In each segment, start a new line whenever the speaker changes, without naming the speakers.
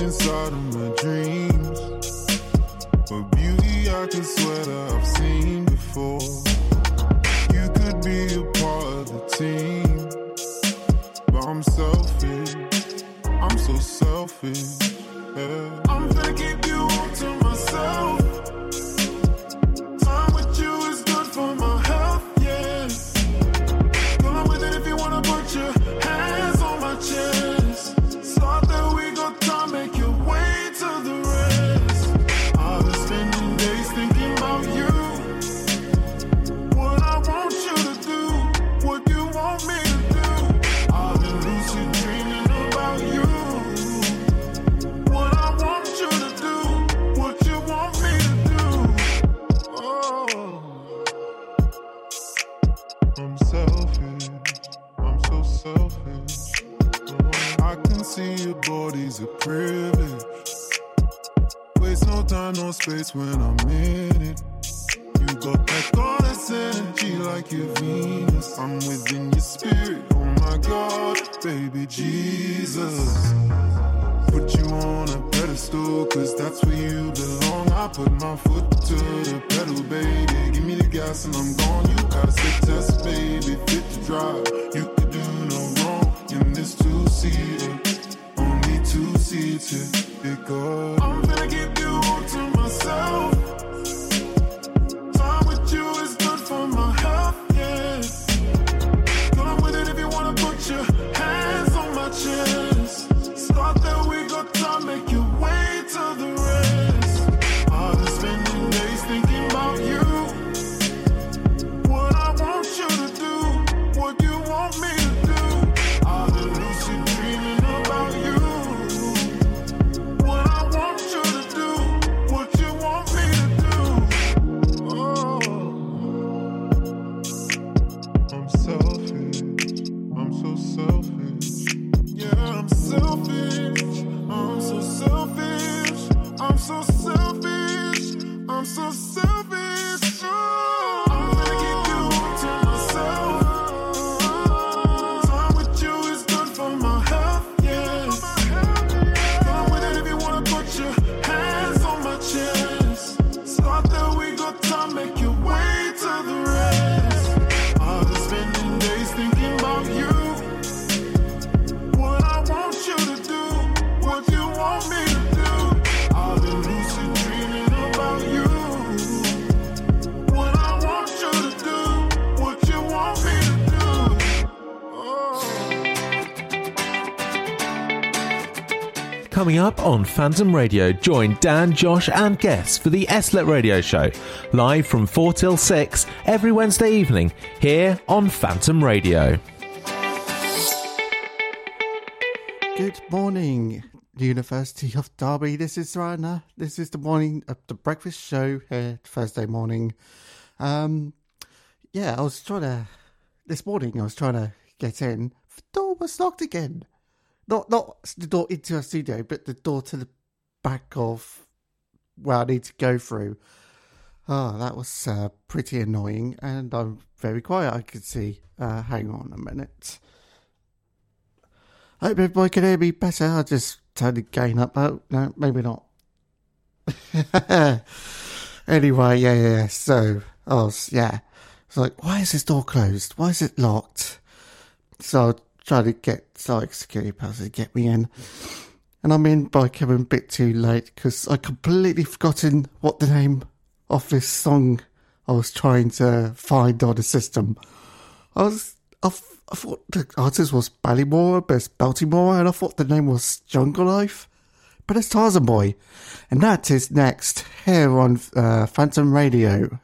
inside of my dreams. But beauty I can swear that I've seen before. You could be a part of the team. But I'm selfish. I'm so selfish.
Up on Phantom Radio, join Dan, Josh, and guests for the SLET Radio Show, live from 4 till 6 every Wednesday evening, here on Phantom Radio.
Good morning, University of Derby. This is Serana. This is the morning of the breakfast show here Thursday morning. Um, yeah, I was trying to this morning. I was trying to get in. The door was locked again. Not not the door into our studio, but the door to the back of where I need to go through. Oh, that was uh, pretty annoying, and I'm very quiet. I could see. Uh, hang on a minute. I hope everybody can hear me better. I'll just turn the gain up. Oh, no, maybe not. anyway, yeah, yeah, yeah. So, I was, yeah. It's like, why is this door closed? Why is it locked? So Tried to get like security passes to get me in. And I'm in by coming a bit too late because I completely forgotten what the name of this song I was trying to find on the system. I was, I, I thought the artist was Ballymore, but it's Baltimore, and I thought the name was Jungle Life. But it's Tarzan Boy. And that is next here on uh, Phantom Radio.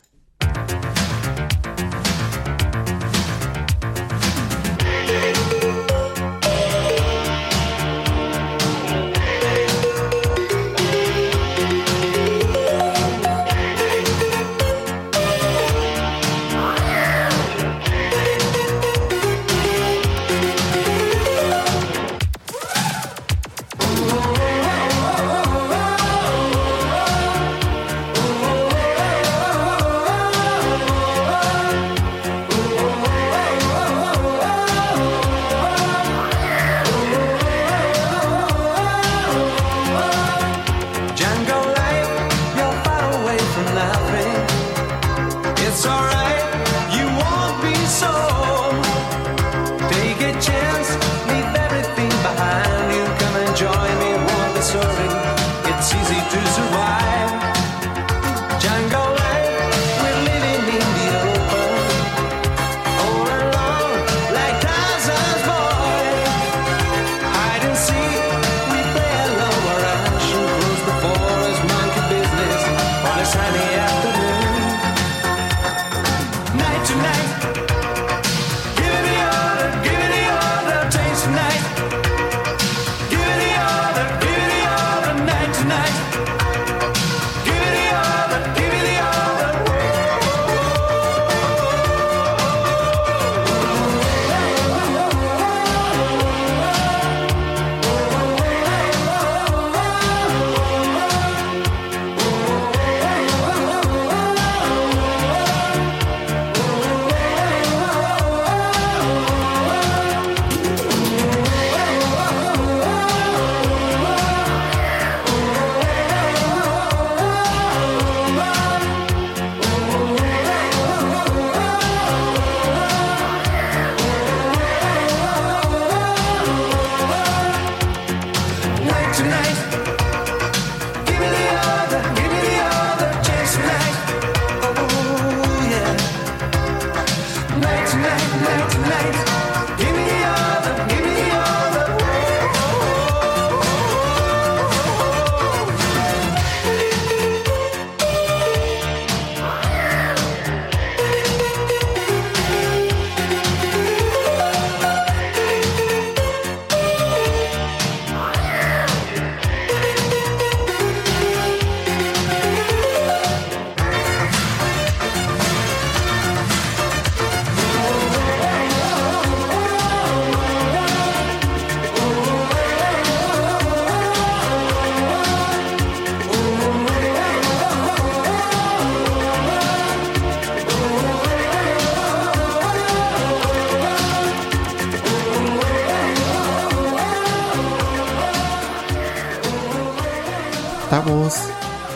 That was,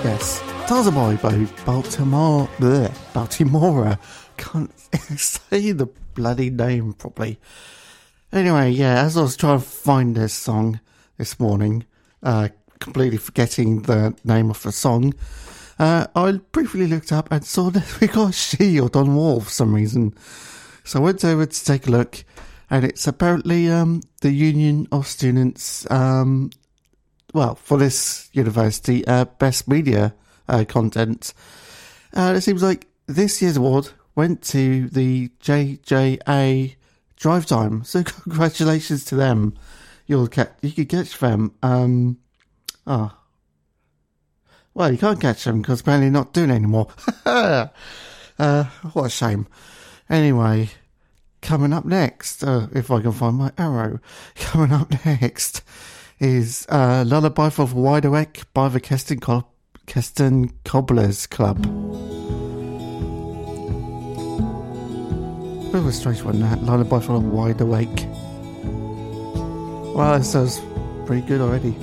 yes, Tarzan Boy by Baltimore, bleh, Baltimora. Can't say the bloody name properly. Anyway, yeah, as I was trying to find this song this morning, uh, completely forgetting the name of the song, uh, I briefly looked up and saw that we got a shield on wall for some reason. So I went over to take a look, and it's apparently um, the Union of Students um, well, for this university, uh, best media uh, content. Uh, it seems like this year's award went to the JJA Drive Time. So congratulations to them. You'll catch, you could catch them. Um, oh. Well, you can't catch them because apparently not doing anymore. uh, what a shame. Anyway, coming up next, uh, if I can find my arrow, coming up next is uh, Lullaby for Wide Awake by the Keston, Co- Keston Cobblers Club. Bit of a strange one, that Lullaby for Wide Awake. Well, it sounds pretty good already.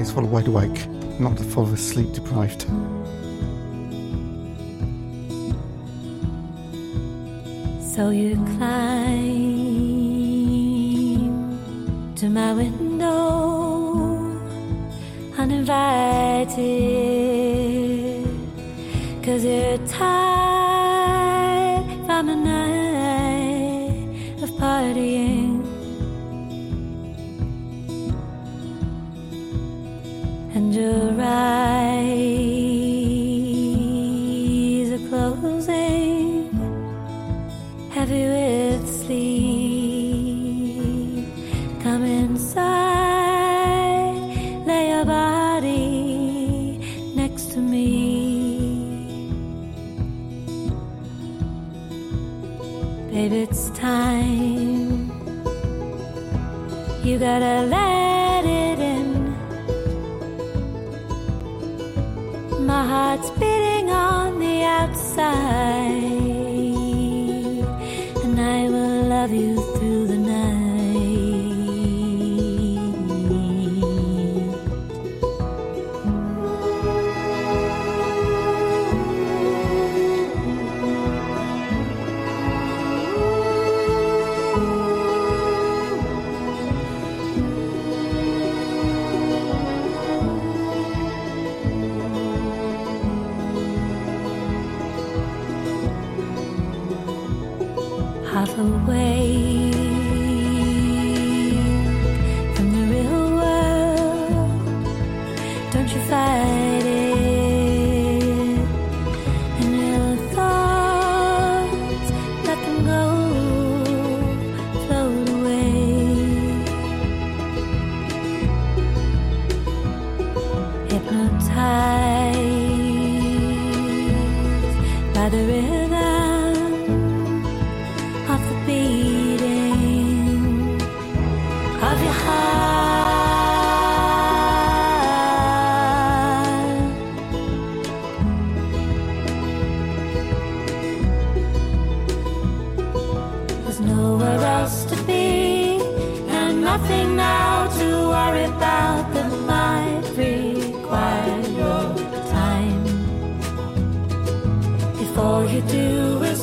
It's for wide awake, not for the sleep deprived.
So you climb to my window uninvited. Cause you're tired from a night of partying. And you're eyes time. You gotta let it in. My heart's beating on the outside, and I will love you Nowhere else to be, and nothing now to worry about that might require your time. If all you do is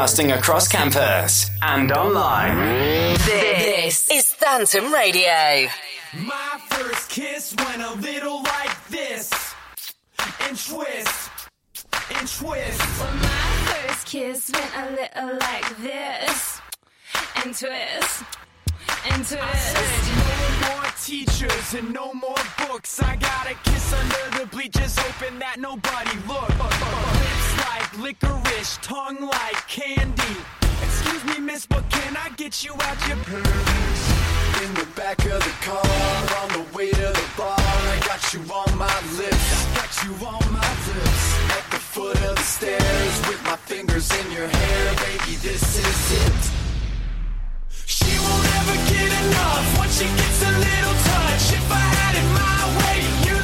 Broadcasting across campus and online.
This is Phantom Radio.
My first kiss went a little like
this and twist and twist.
Well, my first kiss went a little like this and twist and twist.
I said no more teachers and no more books. I got a kiss under the bleachers, hoping that nobody look. Like licorice, tongue like candy. Excuse me, miss, but can I get you out your purse?
In the back of the car, on the way to the bar, I got you on my lips.
I got you on my lips.
At the foot of the stairs, with my fingers in your hair, baby, this is it.
She won't ever get enough once she gets a little touch. If I had it my way, you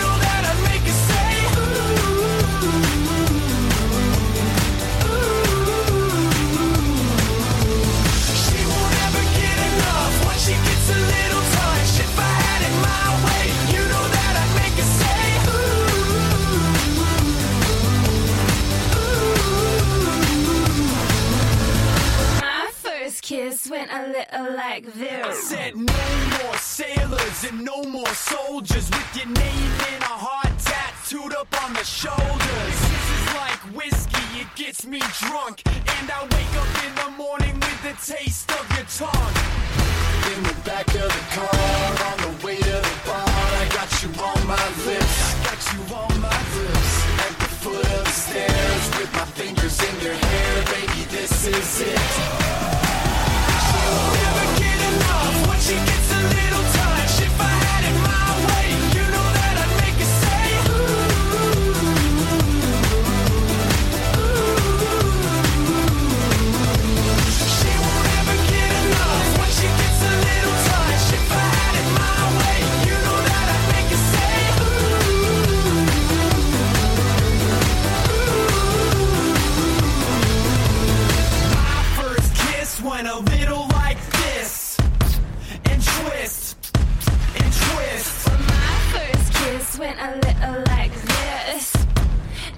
kiss went a little like this.
I
this.
said no more sailors and no more soldiers with your name in a heart tattooed up on the shoulders. This is like whiskey, it gets me drunk, and I wake up in the morning with the taste of your tongue.
In the back of the car, on the way to the bar, I got you on my lips.
I got you on my lips.
At the foot of the stairs, with my fingers in your hair, baby, this is it.
Once she gets a little kiss went a little like this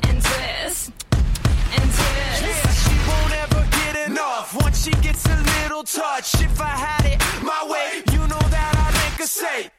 and twist and twist. Yeah, she won't ever get enough once she gets a little touch. If I had it my way, you know that I'd make her say.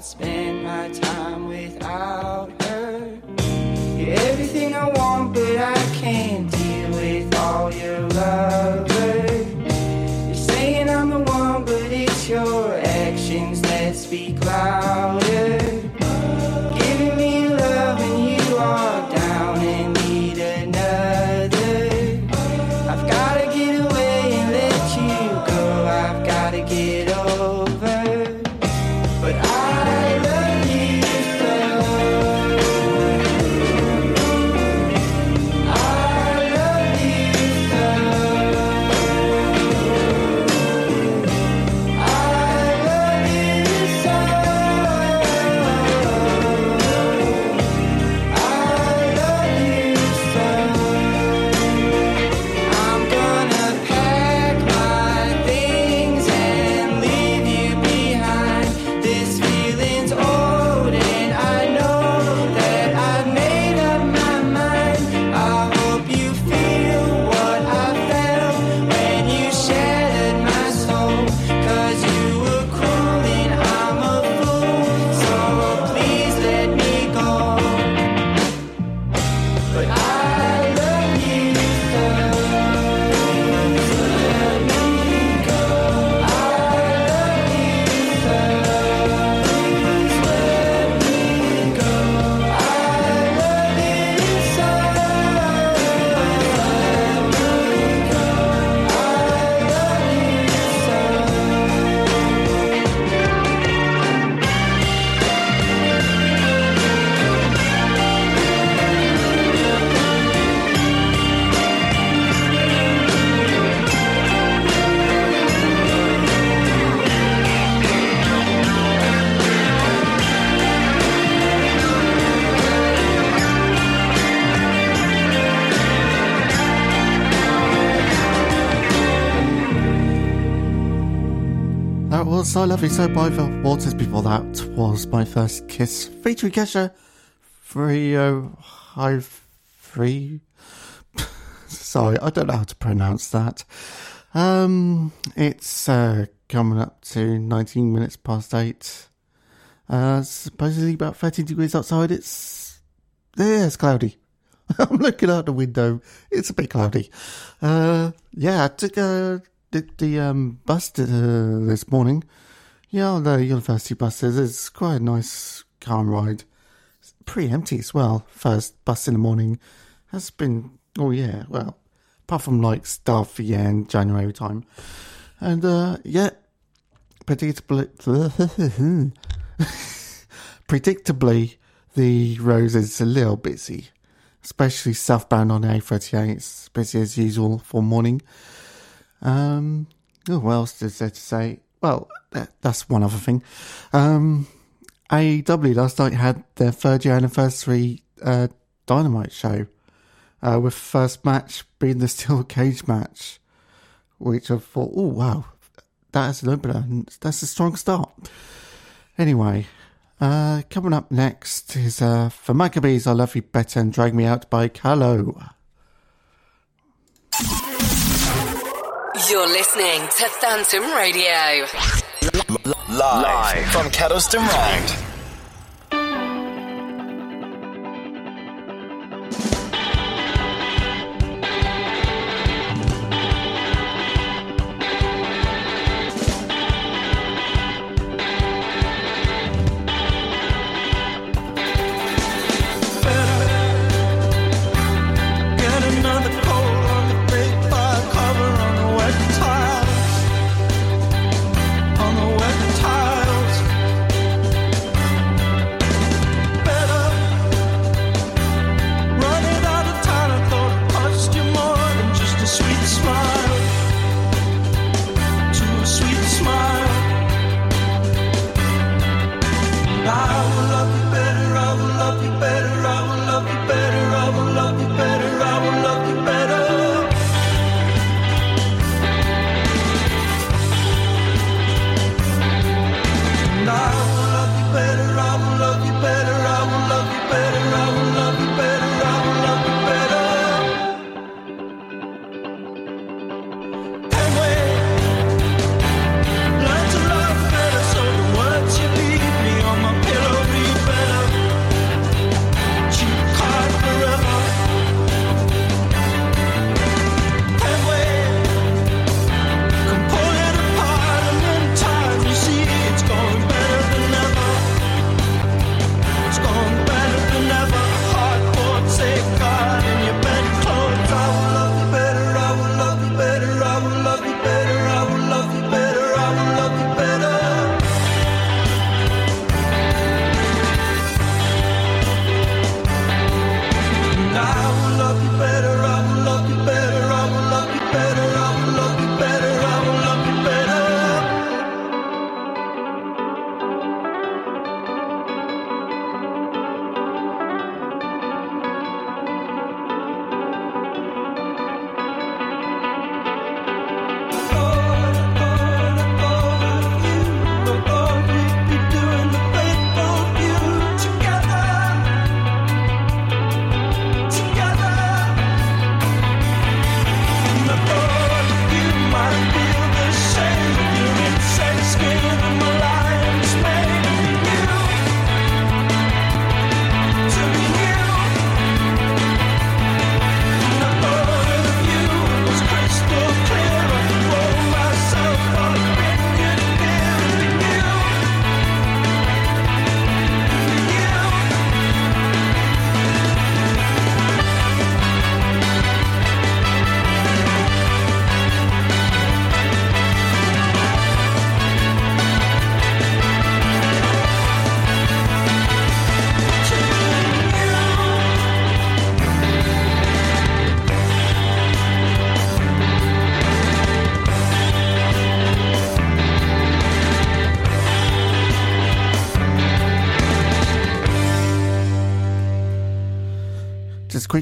I'd
spend
was I Love You So by the Walters. Before that was My First Kiss featuring Kesha 3053. Sorry, I don't know how to pronounce that. Um, it's uh, coming up to 19 minutes past 8. Uh, supposedly about 13 degrees outside. It's, yeah, it's cloudy. I'm looking out the window. It's a bit cloudy. Uh, yeah, I took uh, the, the um, bus uh, this morning. Yeah, the university buses. It's quite a nice, calm ride. It's pretty empty as well. First bus in the morning has been, oh yeah, well, apart from like for year and January time. And uh, yeah, predictably, predictably, the roads is a little busy especially southbound on the A38. It's busy as usual for morning. Um, oh, what else is there to say? Well, that, that's one other thing. Um, AEW last night had their third year anniversary uh, Dynamite show, uh, with first match being the steel cage match, which I thought, oh wow, that's an opener. That's a strong start. Anyway, uh, coming up next is uh, for Maccabees, I Love You Better and Drag Me Out by Callow.
You're listening to Phantom Radio.
Live, from
Kedleston Road.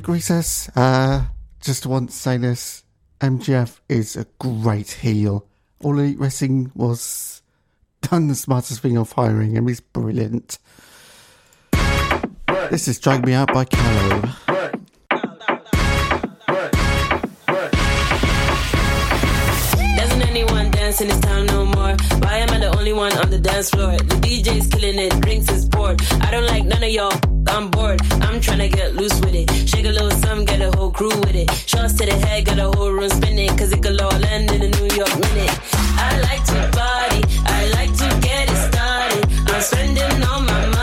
Recess. Uh, just want to say this. MJF is a great heel. All Elite Wrestling was done the smartest thing of hiring him. He's brilliant. This is Drag Me Out by Callow.
Doesn't anyone dance in this town no more? Why am I the only one on the dance floor? The DJ's killing it, drinks is poured. I don't like none of y'all. I'm bored. I'm trying to get loose with it. Shake a little some, get a whole crew with it. Shots to the head, got a whole room spinning. Cause it could all end in a New York minute. I like to party. I like to get it started. I'm spending all my money.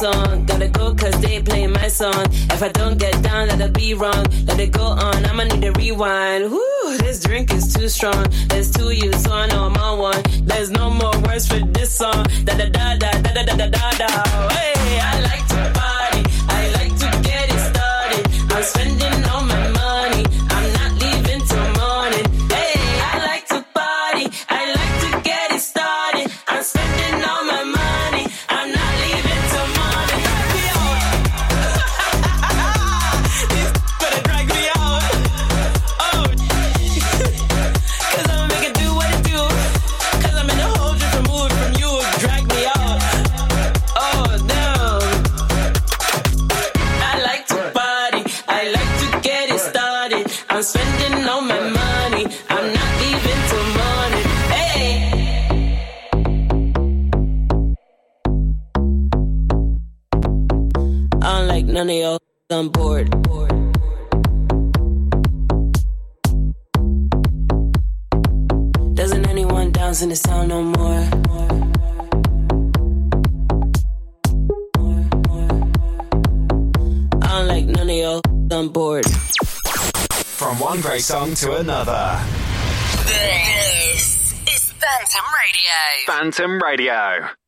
Song. Gotta go cause they playing my song. If I don't get down, that'll be wrong. Let it go on, I'ma need a rewind. Woo, this drink is too strong. There's two you, so I know I'm on one. There's no more words for this song. Da da da da da da da da da da. Hey, I like to party. I like to get it started. I'm spending all my none of y'all on board. Doesn't anyone dance in the sound no more? I don't like none of y'all on board.
From one great song to another.
This is Phantom Radio.
Phantom Radio.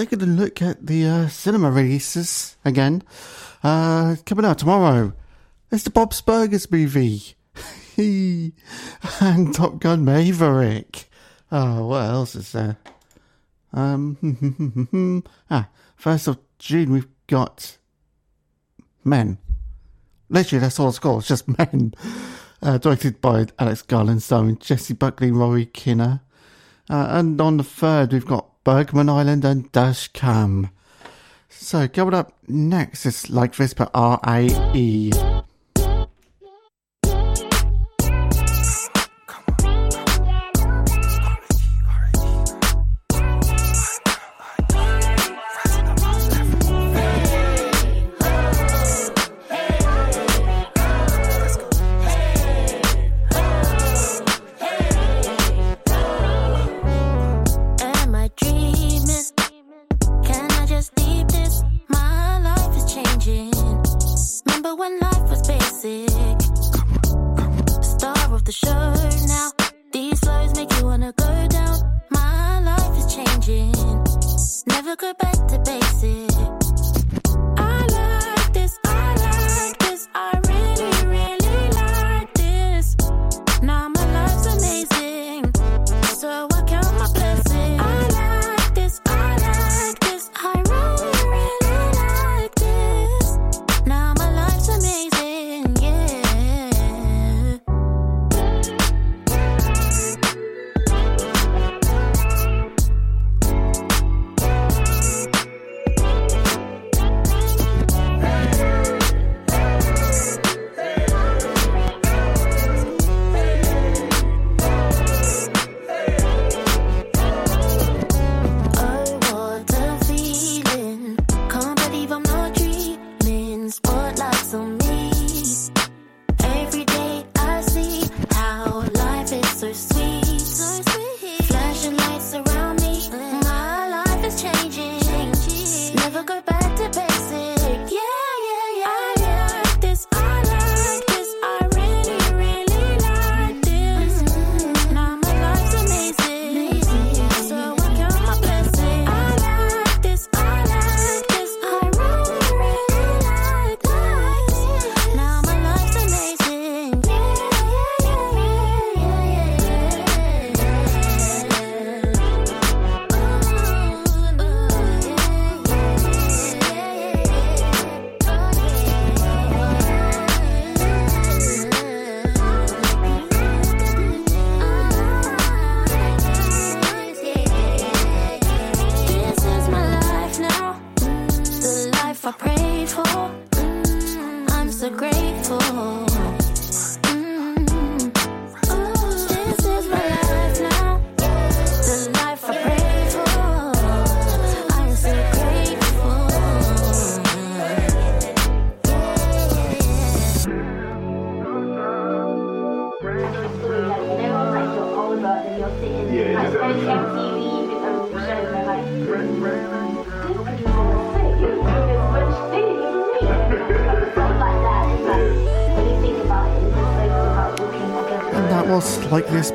Taking a look at the uh, cinema releases again. Uh, coming out tomorrow. It's the Bob's Burgers movie. and Top Gun Maverick. Oh, what else is there? Um, ah, first of June we've got Men. Literally, that's all it's called. It's just Men. Uh, directed by Alex Garland, starring Jessie Buckley, Rory Kinnear. Uh, and on the third, we've got Bergman Island and Dash Cam. So, coming up next is Like This, but R A E.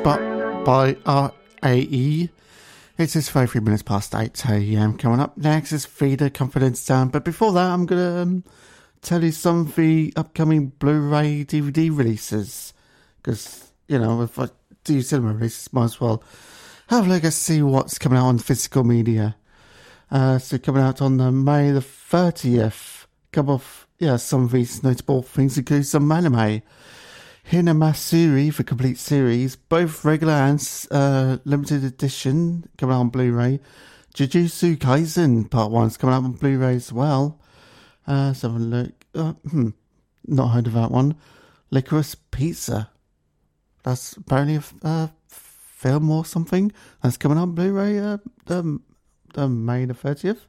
But by RAE. It is just 33 minutes past 8 am. Coming up next is Feeder Comfort in Sound. But before that, I'm going to um, tell you some of the upcoming Blu ray DVD releases. Because, you know, if I do cinema releases, might as well have a look and see what's coming out on physical media. Uh, so coming out on uh, May the 30th. Come off, yeah, some of these notable things include some anime. Hinamatsuri, the complete series, both regular and uh, limited edition, coming out on Blu-ray. Jujutsu Kaisen Part 1 is coming out on Blu-ray as well. Uh, let's have a look. Uh, hmm, not heard of that one. Licorice Pizza. That's apparently a uh, film or something. That's coming out on Blu-ray uh, um, uh, May the 30th.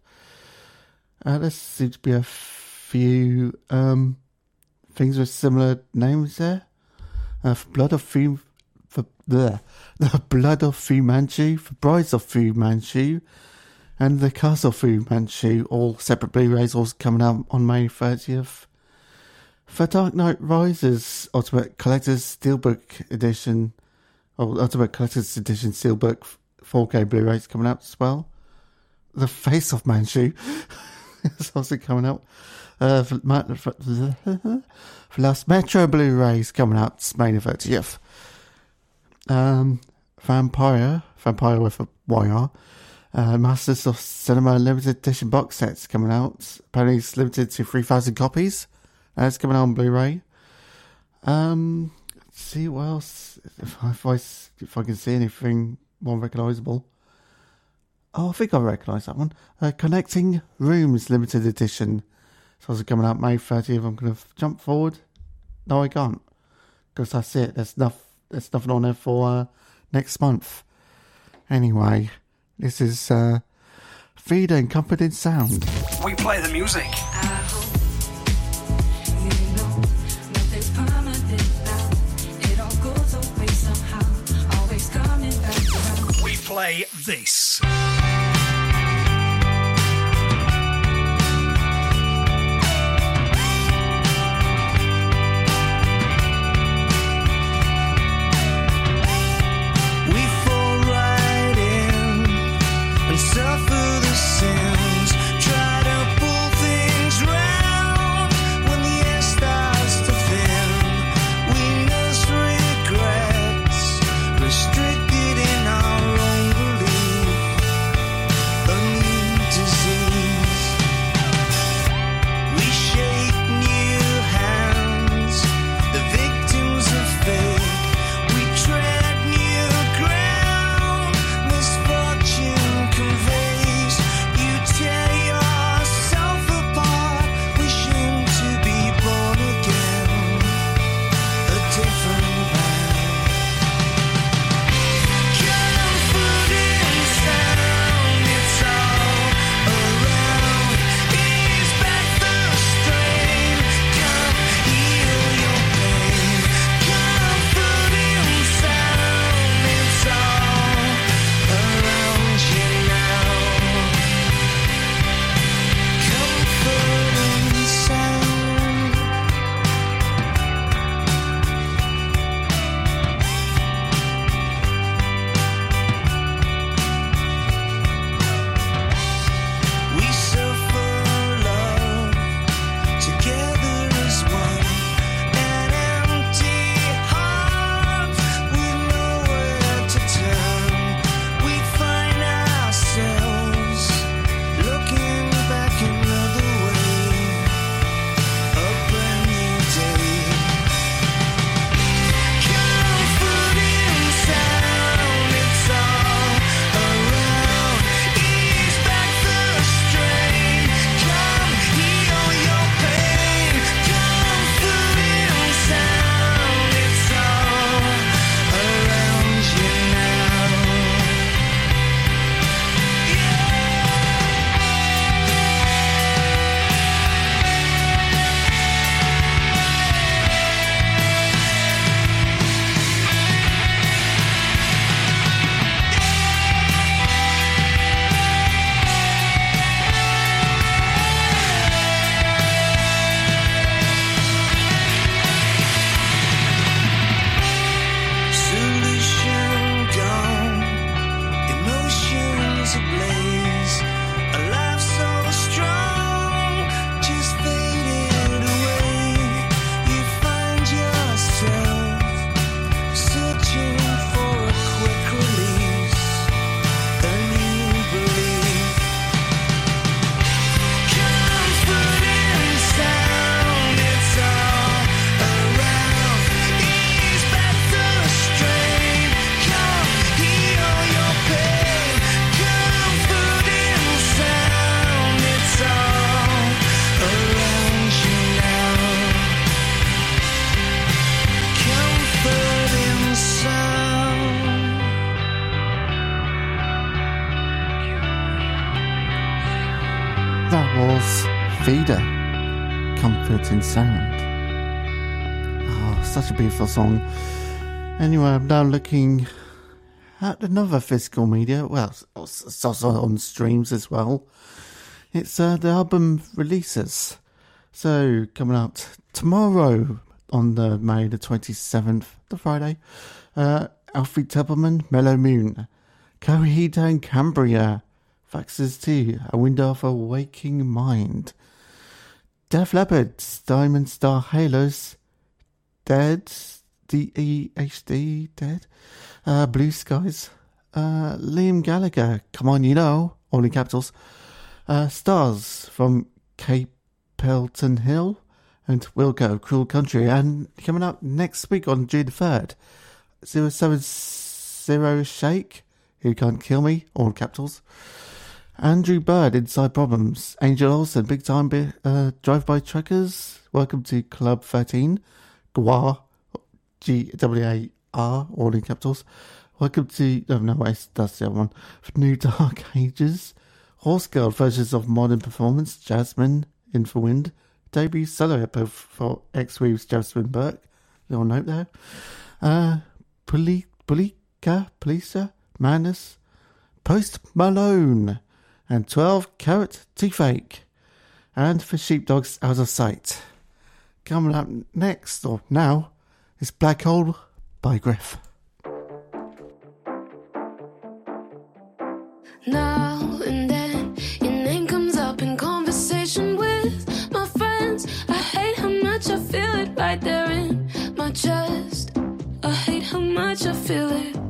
Uh, there seems to be a few um, things with similar names there. Uh, for Blood of Fu, the the Blood of Fu Manchu, the Brides of Fu Manchu, and the Castle of Fu Manchu, all separate Blu-rays, all coming out on May thirtieth. For Dark Knight Rises Ultimate Collector's Steelbook Edition, or Ultimate Collector's Edition Steelbook 4K Blu-rays coming out as well. The Face of Manchu also coming out. Uh, for, for, for Last Metro Blu-rays coming out May the 30th. Um, Vampire, Vampire with a YR. Uh, Masters of Cinema limited edition box sets coming out. Apparently it's limited to 3,000 copies. Uh, it's coming out on Blu-ray. Um, let's see what else. If I, if I, if I can see anything more recognisable. Oh, I think I recognise that one. Uh, Connecting Rooms limited edition. So it's coming out May 30th. I'm going to jump forward. No, I can't. Because that's it. There's, enough, there's nothing on there for uh, next month. Anyway, this is uh, Feeder and Comfort in Sound.
We play the music. Play this.
Song. Anyway, I'm now looking at another physical media. Well, it's also oh, on streams as well. It's uh, the album releases. So, coming out tomorrow on the May the 27th, the Friday, uh, Alfie Templeman, Mellow Moon, Coheed and Cambria, Vaxis 2, A Window of a Waking Mind, Def Leppard, Diamond Star Halos, Dehd, D E H D Dehd, uh, Blue Skies, uh, Liam Gallagher, Come On You Know, all in capitals, uh, Stars from Cape Pelton Hill, and Wilco, Cruel Country. And coming up next week on June 3rd, Zero seven zero Shake, Who Can't Kill Me, all in capitals. Andrew Bird, Inside Problems. Angel Olsen, Big Time uh, Drive By Truckers. Welcome to Club 13. GWAR G W A R, all in capitals. Welcome to, oh no, wait, that's the other one. New Dark Ages, Horsegirl versions of Modern Performance, Jasmyn, In for Wind, debut solo epo for ex Weaves. Jasmyn Burke, little note there. Uh, Puli, Pulika, Polisa, Manus, Post Malone, and 12 Carat Tea Fake, and for Sheepdogs Out of Sight. Coming up next, or now, is Black Hole by Griff.
Now and then, your name comes up in conversation with my friends. I hate how much I feel it right there in my chest. I hate how much I feel it.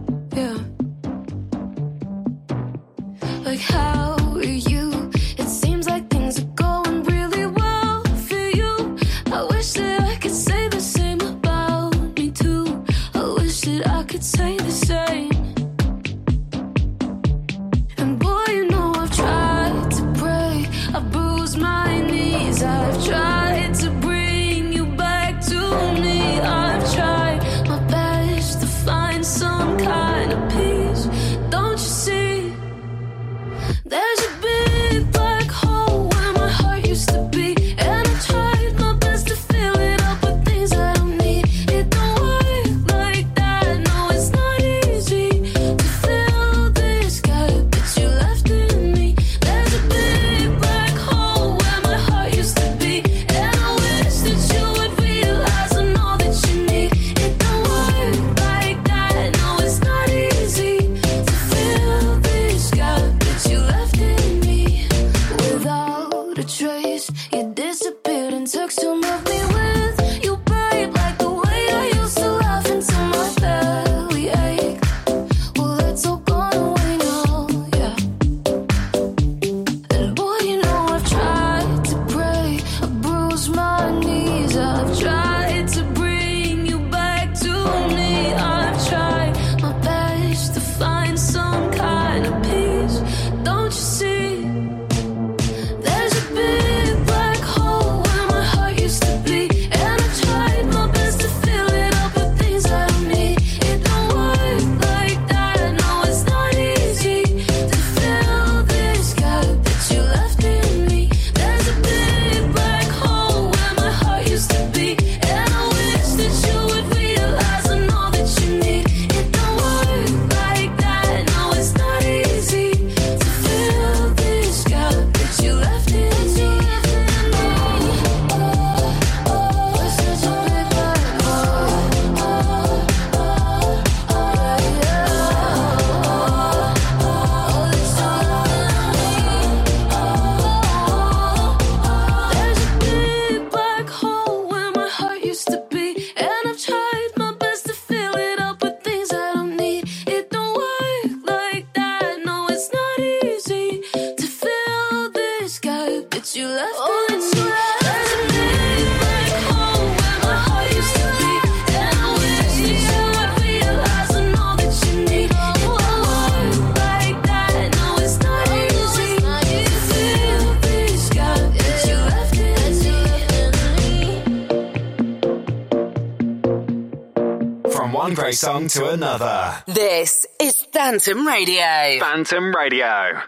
to
another.
This is Phantom Radio.
Phantom Radio.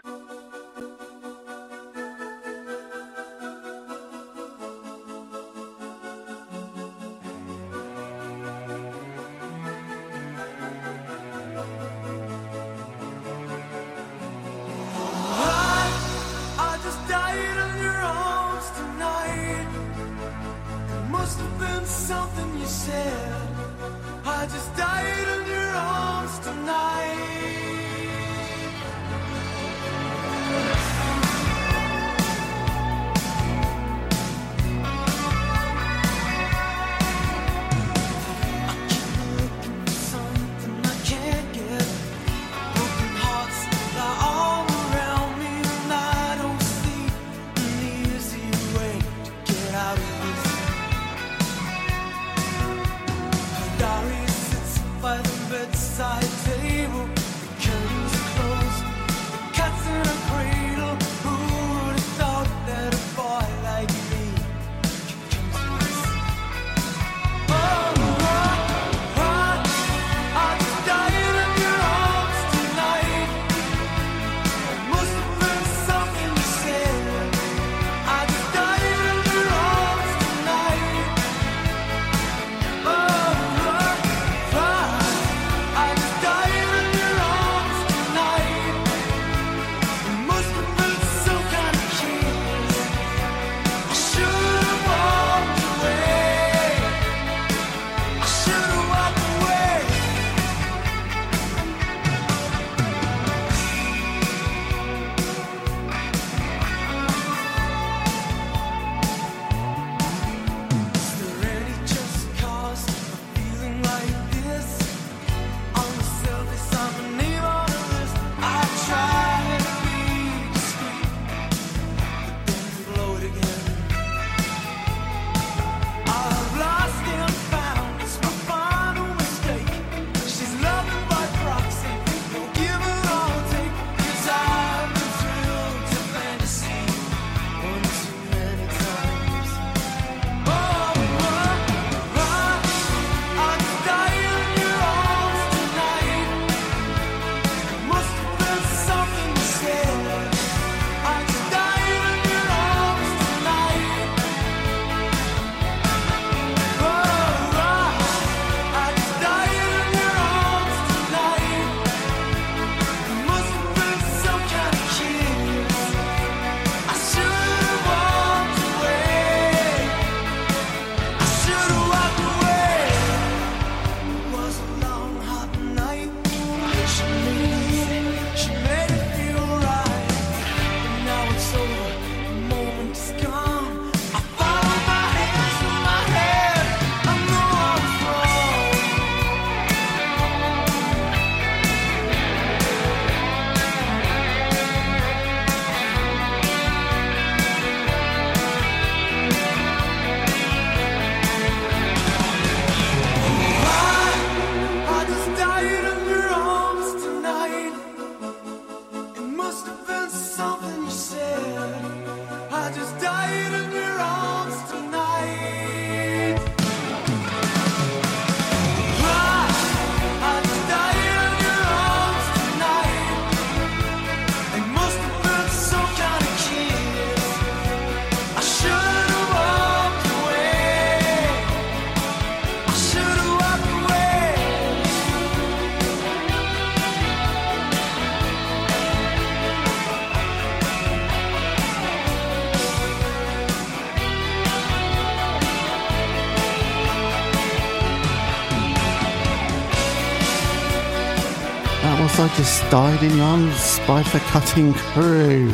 Died in Your Arms
by the Cutting Crew.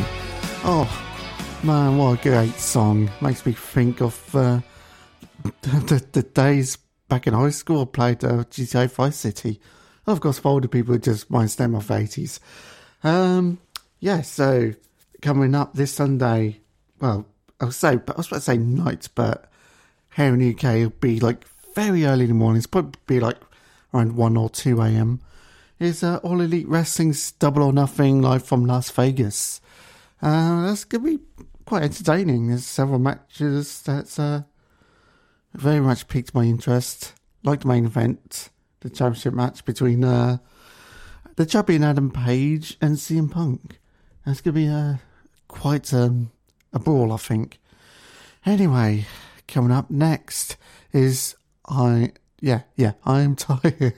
Oh, man, what a great song. Makes me think of uh, the, the days back in high school I played uh, GTA Vice City. Of course, for older people, just might stem off 80s. Um, yeah, so coming up this Sunday, well, I'll say, but I was about to say night, but here in the UK, it'll be like very early in the morning. It's probably be like around 1 or 2 a.m. Is uh, All Elite Wrestling's Double or Nothing live from Las Vegas. Uh, that's going to be quite entertaining. There's several matches that's uh, very much piqued my interest. Like the main event, the championship match between uh, the champion Adam Page and CM Punk. That's going to be uh, quite um, a brawl, I think. Anyway, coming up next is I. Yeah, yeah, I am tired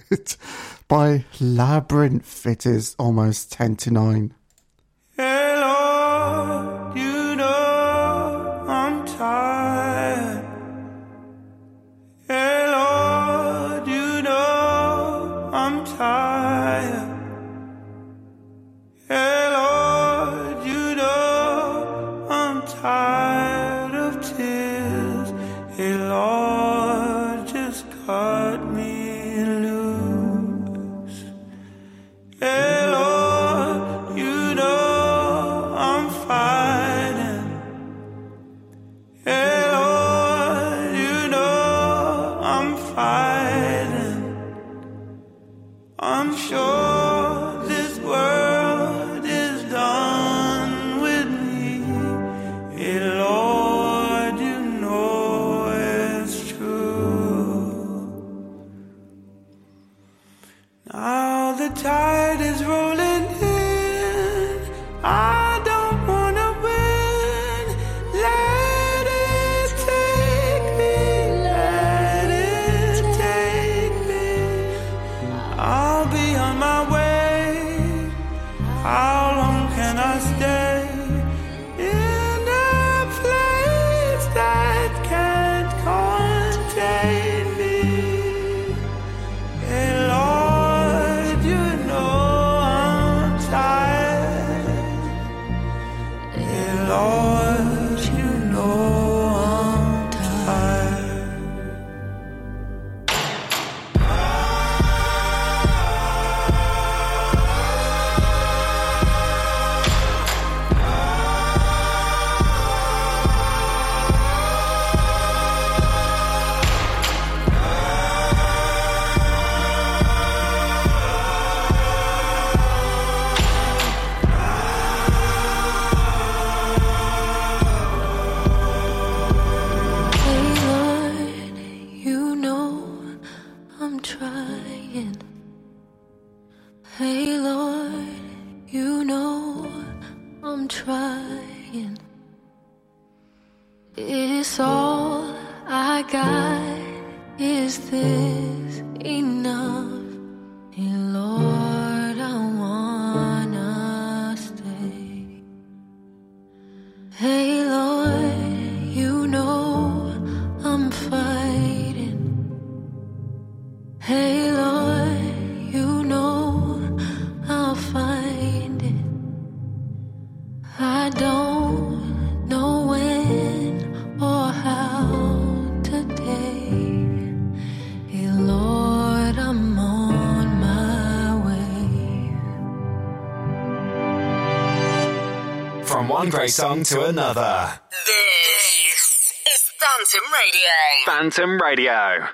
by Labrinth. It is almost 10 to 9.
One great song to another.
This is Phantom Radio.
Phantom Radio.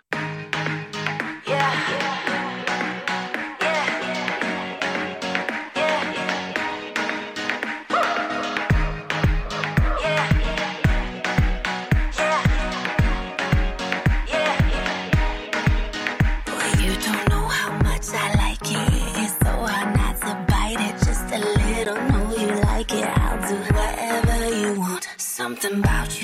Something about you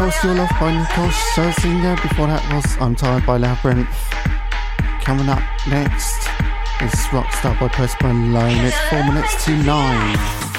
House Your
Love
by Nicole Scherzinger. Before that was I'm Tired by Labrinth. Coming up next is Rockstar by Post Malone. It's 4 minutes to
9.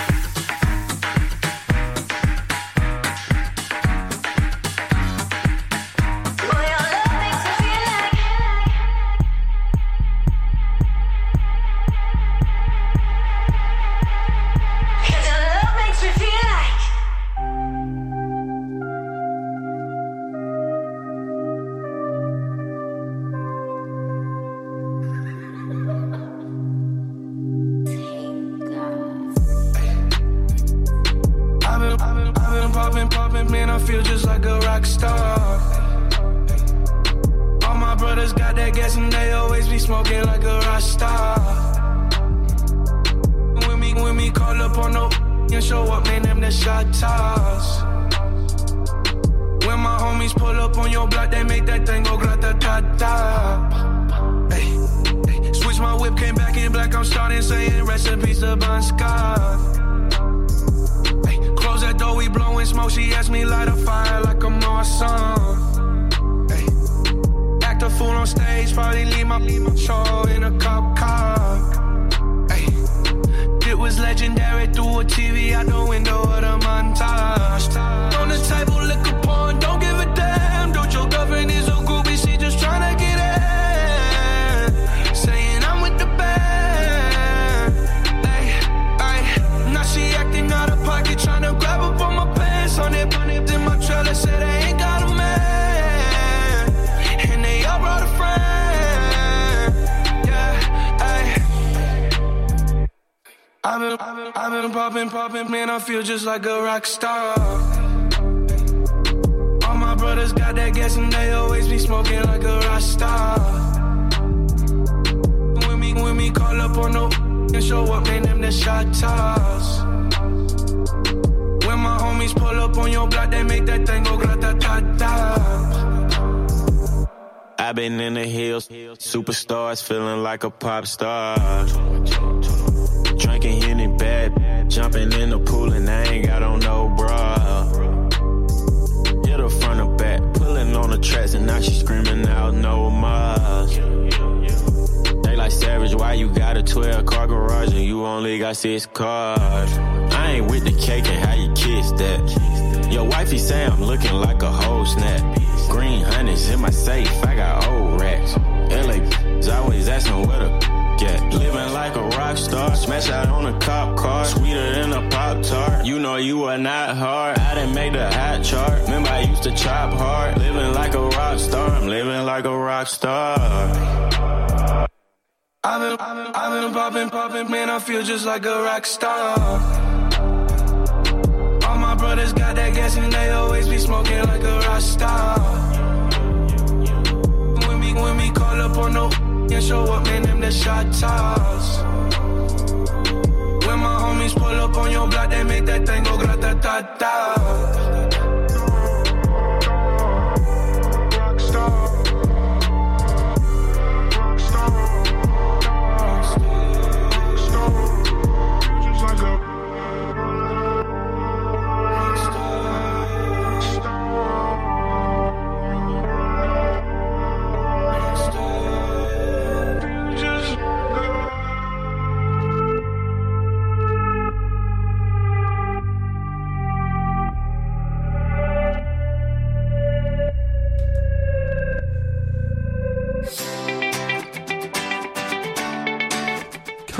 pop star.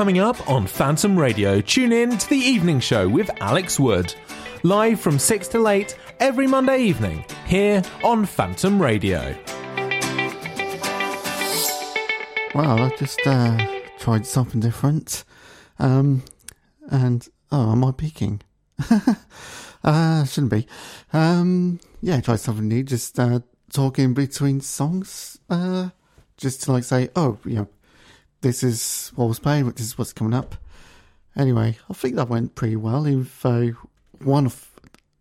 Coming up on Phantom Radio, tune in to the evening show with Alex Wood. Live from 6 till 8 every Monday evening, here on Phantom Radio.
Well, I just uh, tried something different. Um, and, oh, am I peeking? uh, shouldn't be. Um, yeah, tried something new, just uh, talking between songs. Uh, just to like say, oh, you know, this is what was playing, this is what's coming up. Anyway, I think that went pretty well. If uh, one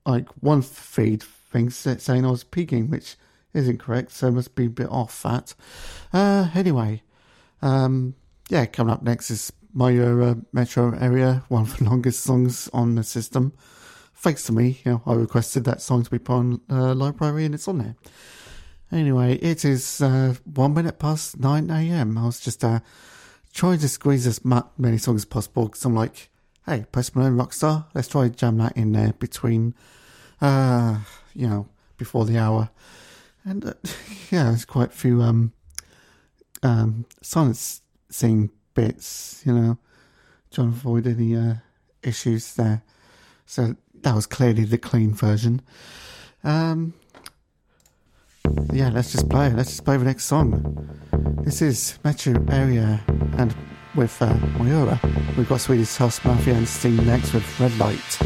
like, one feed thing saying I was peeking, which isn't correct, so must be a bit off that. Uh, anyway, um, yeah, coming up next is my uh, metro area, one of the longest songs on the system. Thanks to me, you know, I requested that song to be put on uh, library, and it's on there. Anyway, it is uh, one minute past nine a.m. I was just uh, trying to squeeze as many songs as possible because I'm like, hey, Post Malone Rockstar, let's try jam that in there between, uh, you know, before the hour. And uh, yeah, there's quite a few um, um, bits, you know, trying to avoid any uh, issues there. So that was clearly the clean version. Um, yeah, let's just play. Let's just play the next song. This is Metro Area and with uh, Miura. We've got Swedish House Mafia and Sting next with Red Light.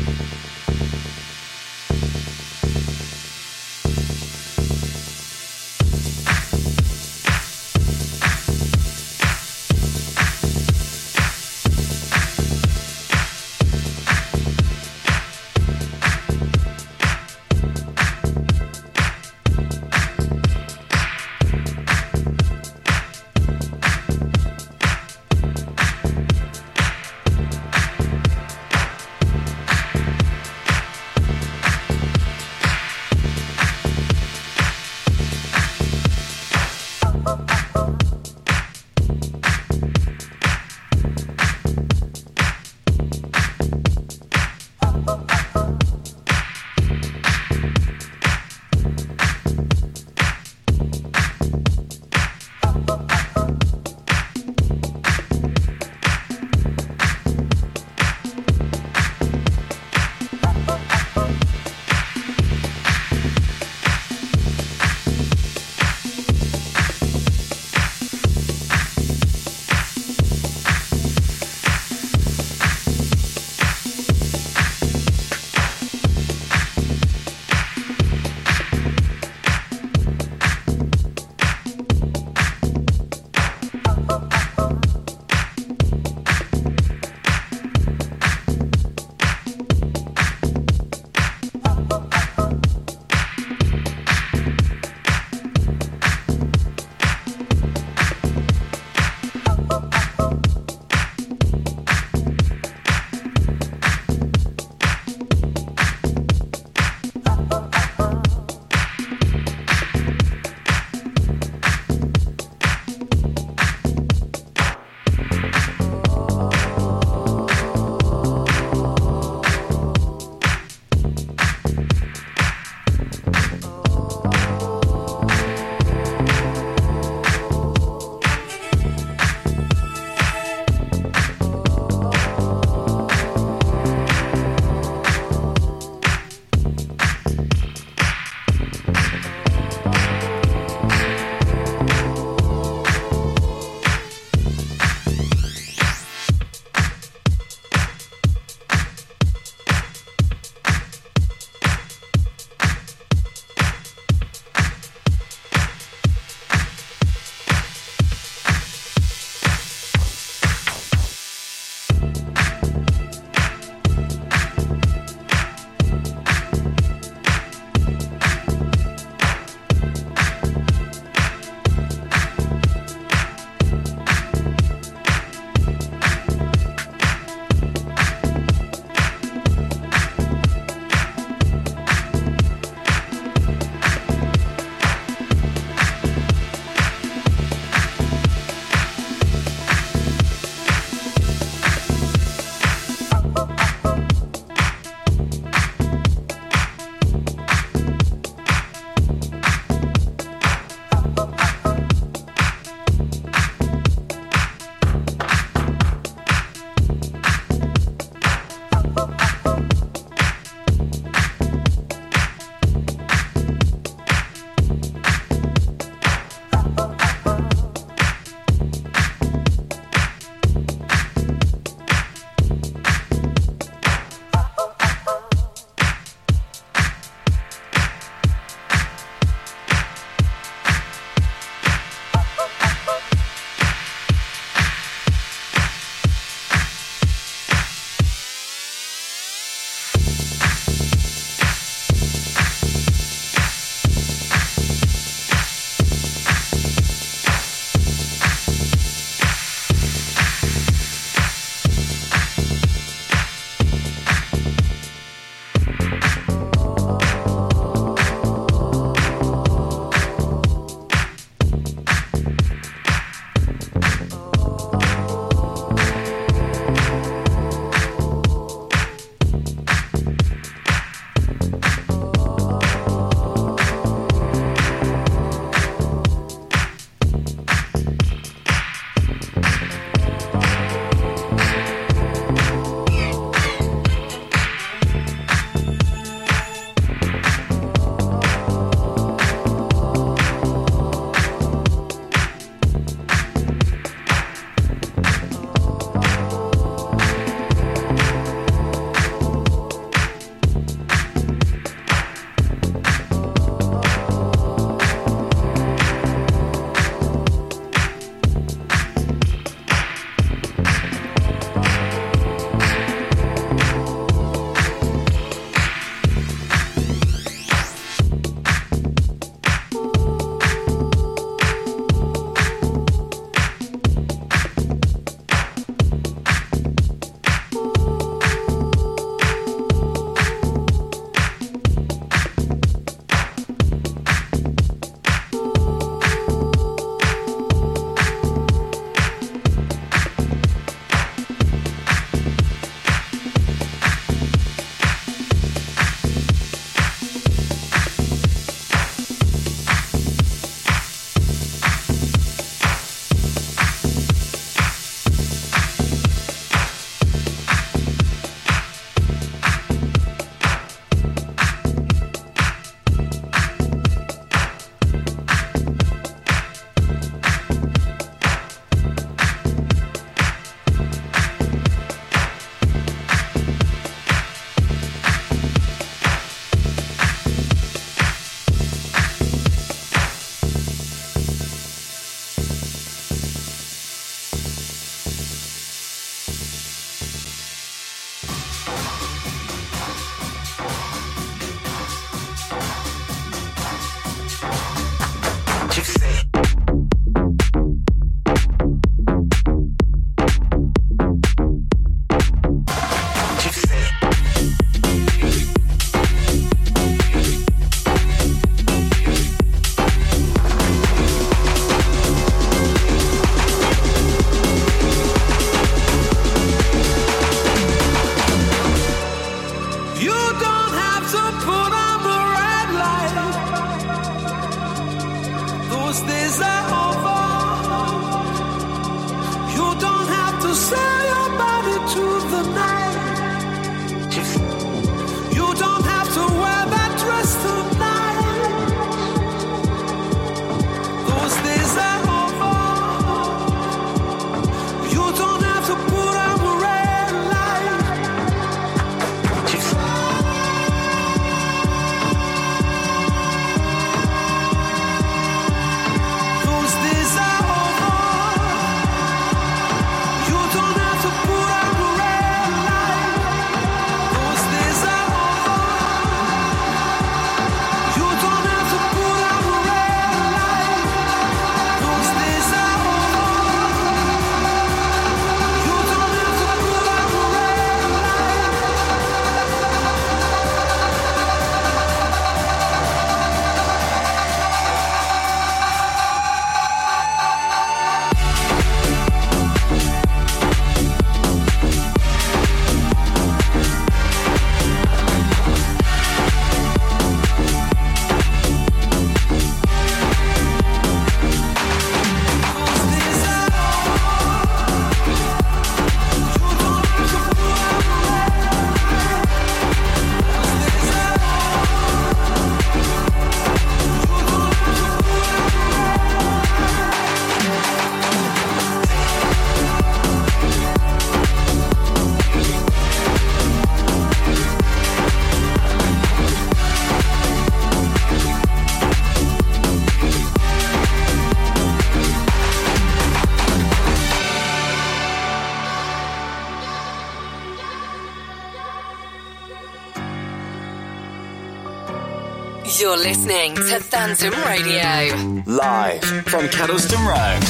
listening to Phantom Radio.
Live from Kedleston Road.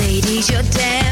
Ladies, you're
dead.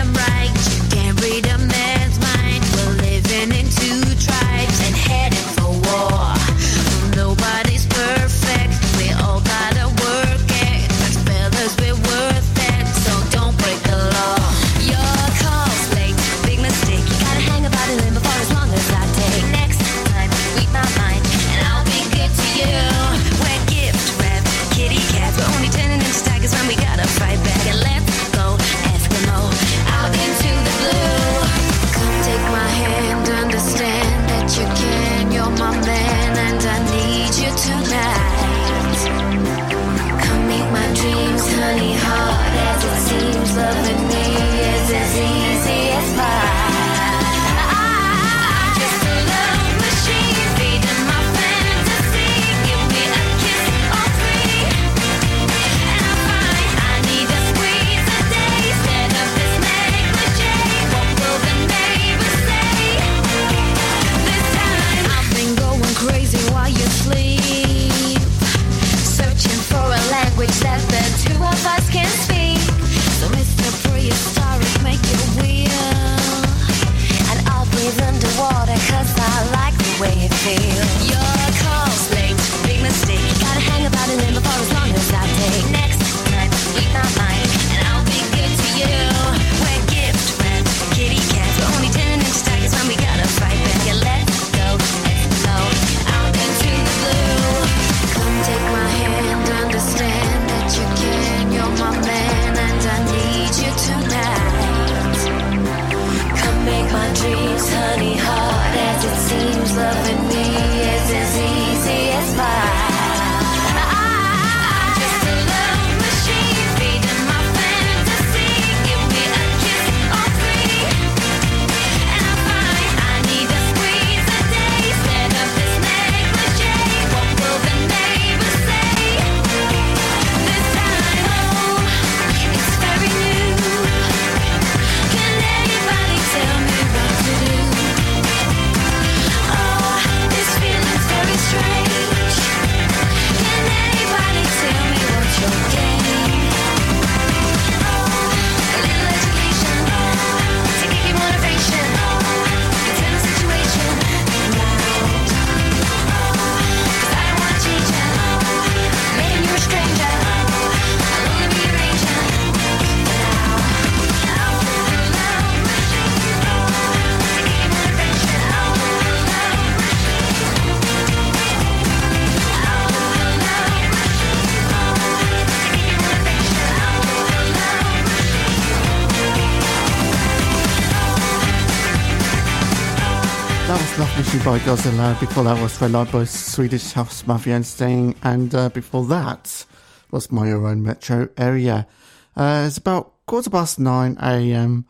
Machine by Godzilla. Before that was by Swedish House Mafia and Sting. And uh, before that was my own metro area. Uh, it's about quarter past 9 a.m.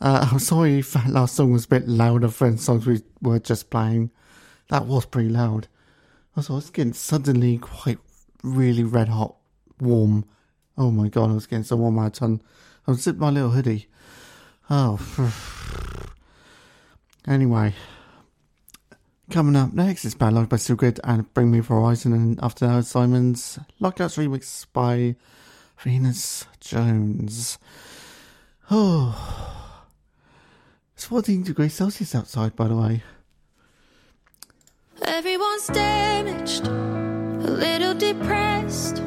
Uh, I'm sorry if that last song was a bit louder than songs we were just playing. That was pretty loud. Also, I was getting suddenly quite really red hot warm. Oh my god, I was getting so warm out on. I was zipping my little hoodie. Oh. Anyway, coming up next is Bad Luck by Sigrid and Bring Me Horizon, and after that, Simon's Lockouts remix by Venus Jones. Oh, it's 14 degrees Celsius outside, by the way.
Everyone's damaged, a little depressed.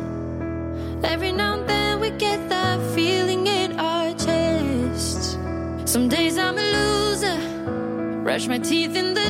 Every now and then we get that feeling in our chests. Some days I'm a loser, brush my teeth in the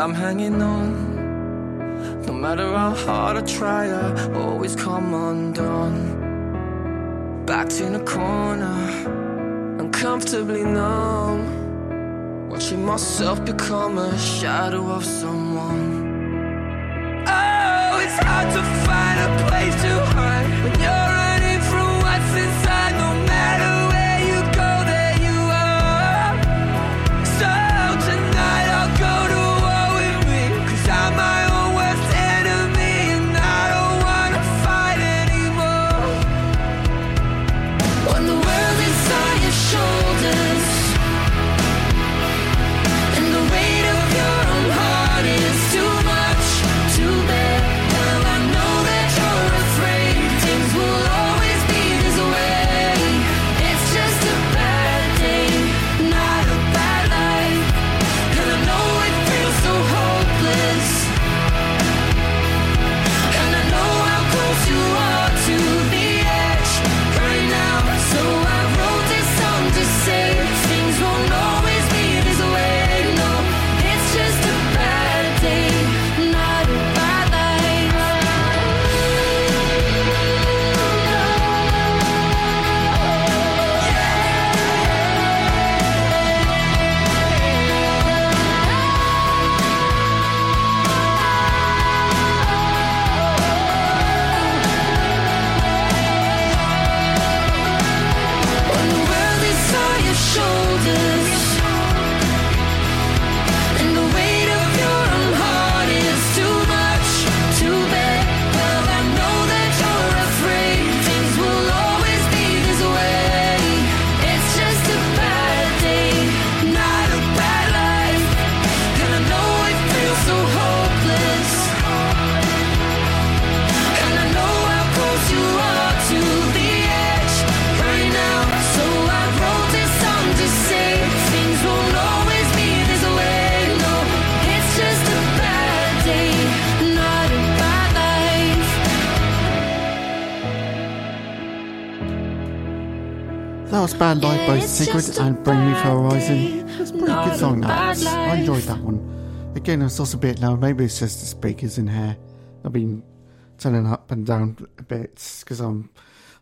I'm
hanging on. No matter how hard I try, I always come undone. Backed in a corner, uncomfortably numb. Watching myself become a shadow of someone. Oh, it's hard to find a place to hide when you're running from what's inside.
That
was Bad Life by Sigrid and Bring Me Horizon. It's a pretty good song, that. I enjoyed that one. Again, it's also a bit loud. Maybe it's just the speakers in here. I've been turning up and down a bit because I'm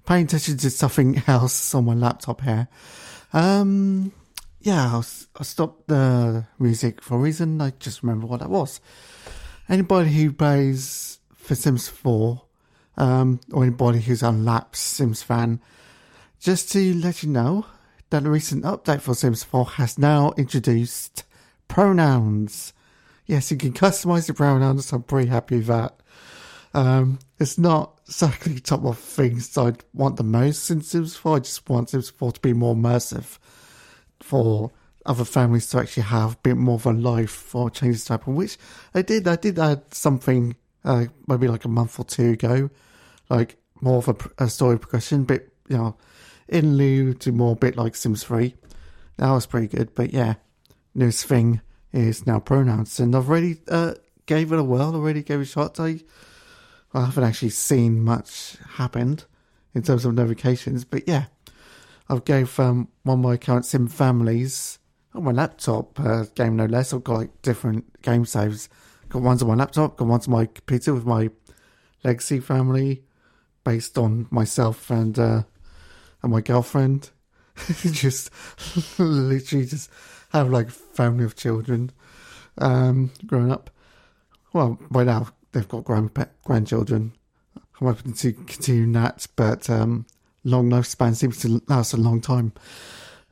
paying attention to something else on my laptop here. Um, yeah, I'll, I'll stop the music for a reason. I just remember what that was. Anybody who plays for Sims 4, um, or anybody who's a lapsed Sims fan, just to let you know that a recent update for Sims 4 has now introduced pronouns. Yes, you can customize the pronouns. I'm pretty happy with that. Um, it's not exactly top of things I'd want the most in Sims 4. I just want Sims 4 to be more immersive for other families to actually have a bit more of a life for changes to happen, which I did. I did add something uh, maybe like a month or two ago, like more of a, a story progression, bit, you know, in lieu to more bit like Sims 3. That was pretty good, but yeah, newest thing is now pronouns, and I've already uh, gave it a whirl, already gave it a shot. I, I haven't actually seen much happened in terms of notifications, but yeah, I've gave um, one of my current sim families on my laptop uh, game no less. I've got like different game saves. Got ones on my laptop, got ones on my computer with my legacy family, based on myself and uh, and my girlfriend. just literally just have like a family of children um, growing up. Well, by now they've got grand grandchildren. I'm hoping to continue that, but um, long lifespan seems to last a long time.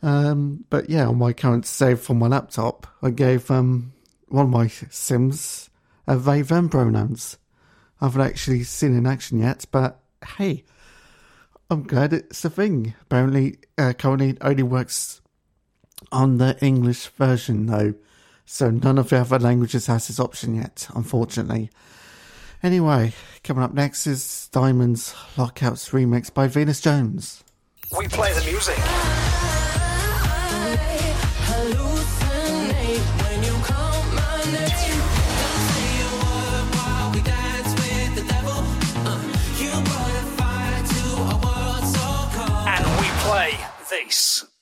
Um, but yeah, on my current save from my laptop, I gave um, one of my Sims uh, they them pronouns. I haven't actually seen in action yet, but hey, I'm glad it's a thing. Apparently, uh, currently only works on the English version though, so none of the other languages has this option yet, unfortunately. Anyway, coming up next is Diamond's Lockouts remix by Venus Jones.
We play the music. Play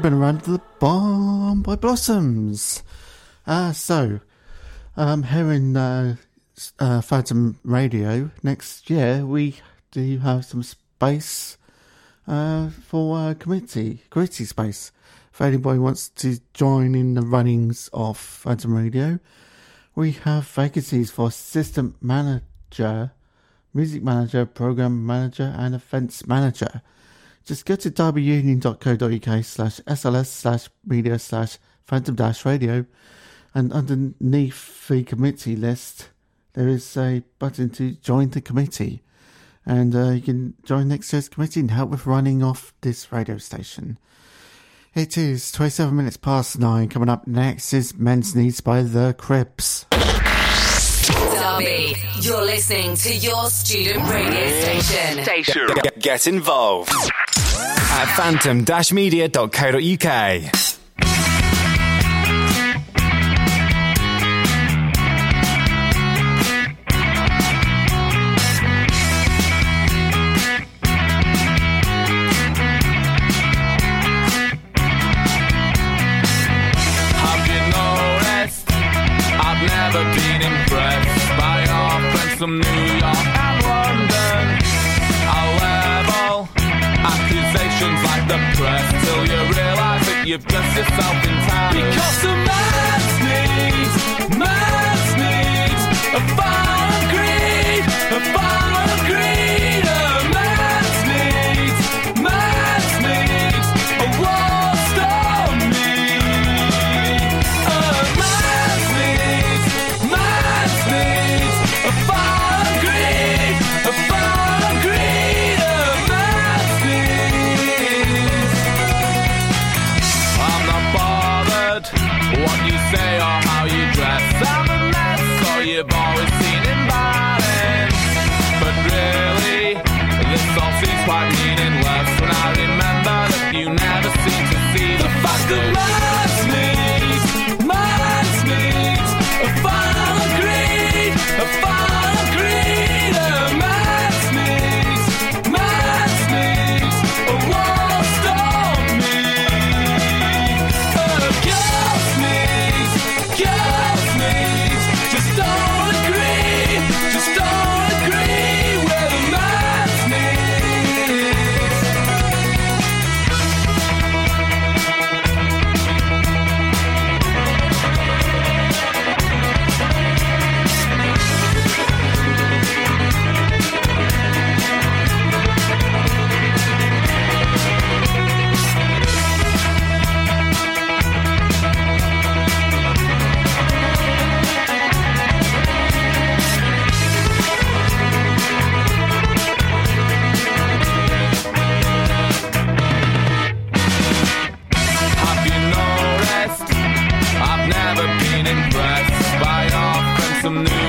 was Ribbon Around the Bomb by Blossoms. Uh, so, um, here in uh, uh, Phantom Radio next year, we do have some space uh, for uh, committee, committee space. If anybody wants to join in the runnings of Phantom Radio, we have vacancies for assistant manager, music manager, program manager, and events manager. Just go to derbyunion.co.uk slash sls slash media slash phantom dash radio and underneath the committee list there is a button to join the committee and uh, you can join next year's committee and help with running off this radio station. It is 27 minutes past nine. Coming up next is Men's Needs by The Cribs.
Derby, you're listening to your student radio station.
Station. Get, get involved at phantom-media.co.uk.
Have you noticed? Accusations like the press till you realise that you've dressed yourself in time. Because the man's needs, man's needs, a fire
some new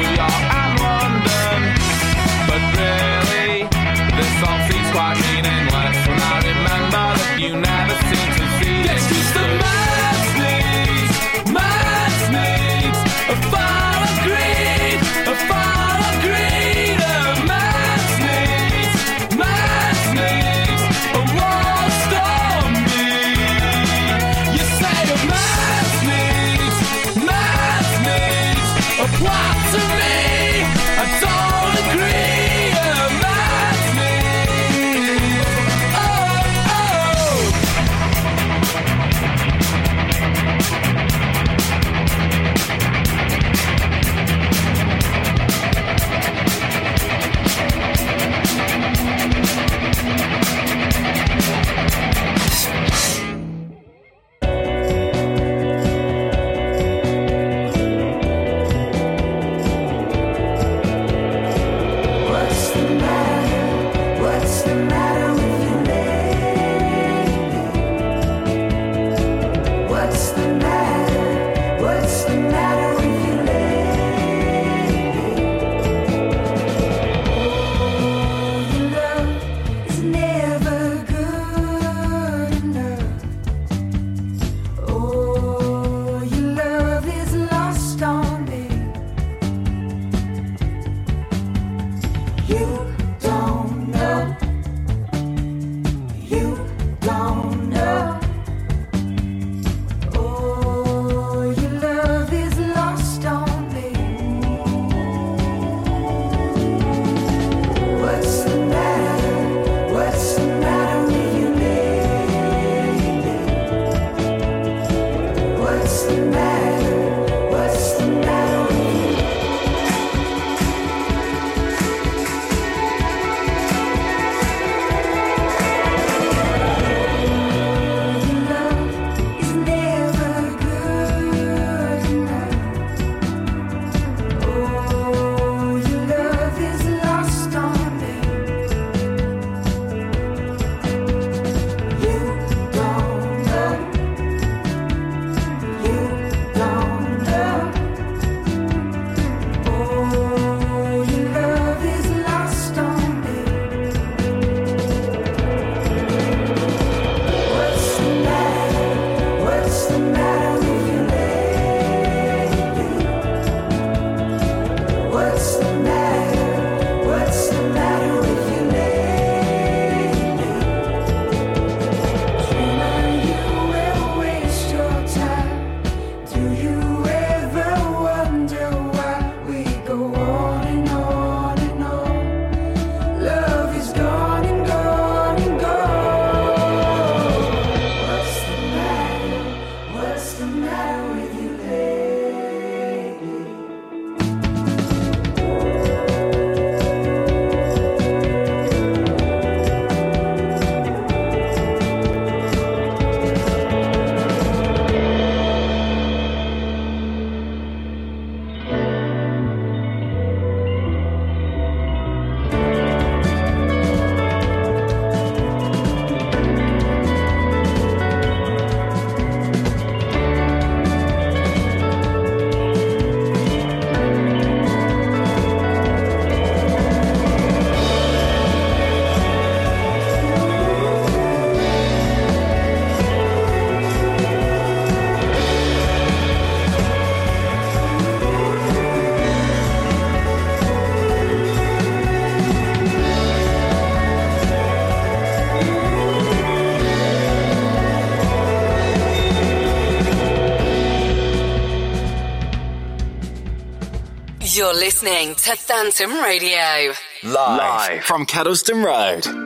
You're listening to Phantom Radio.
Live, Live. from Kedleston Road.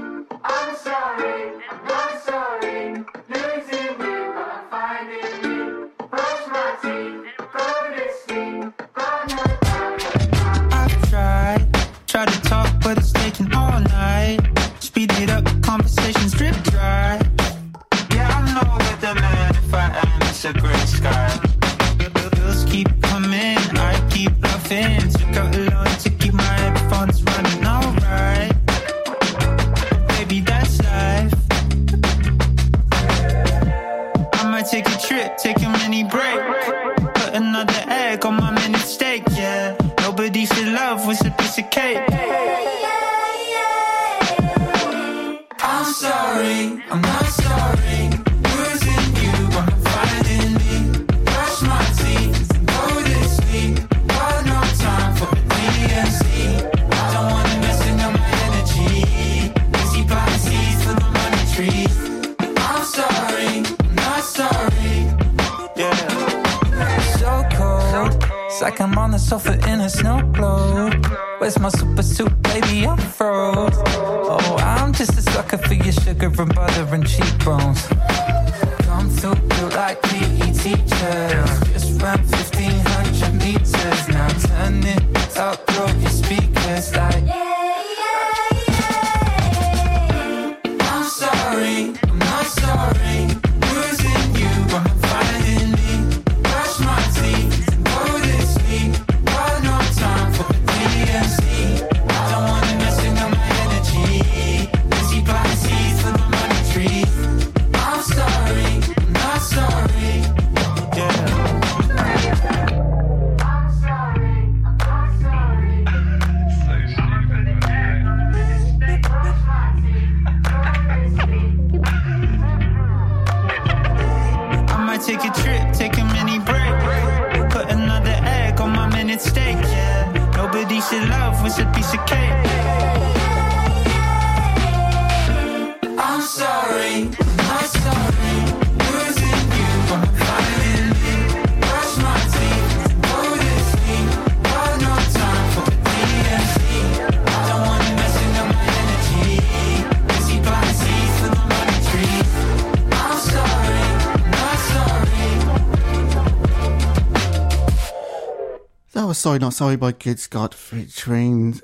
Sorry
Not Sorry
by Good Scott featuring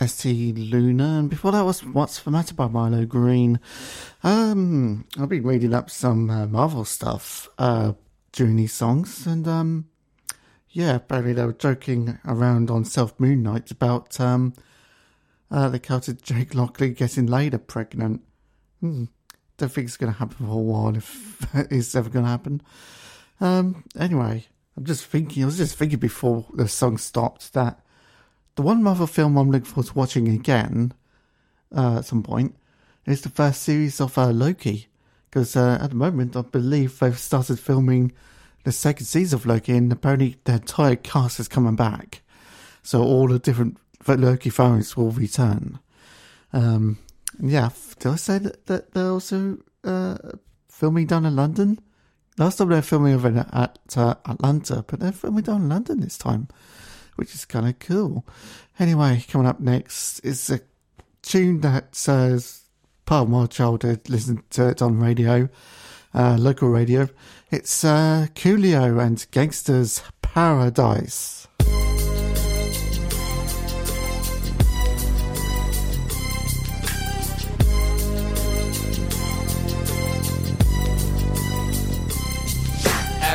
ST Luna, and before that was What's the Matter by Milo Greene. Um, I've been reading up some uh, Marvel stuff uh, during these songs, and um, yeah, apparently they were joking around on Self Moon Knight about um, uh, the character Jake Lockley getting Layla pregnant. Hmm. Don't think it's going to happen for a while if it's ever going to happen. Um, anyway, I'm just thinking, I was just thinking before the song stopped that the one Marvel film I'm looking forward to watching again uh, at some point is the first series of uh, Loki. Because uh, at the moment, I believe they've started filming the second season of Loki, and apparently the entire cast is coming back. So all the different Loki variants will return. Um, yeah, did I say that, that they're also uh, filming down in London? Last time they were filming over at uh, Atlanta, but they're filming down in London this time, which is kind of cool. Anyway, coming up next is a tune that says part of my childhood, listened to it on radio, uh, local radio. It's uh, Coolio and Gangsta's Paradise.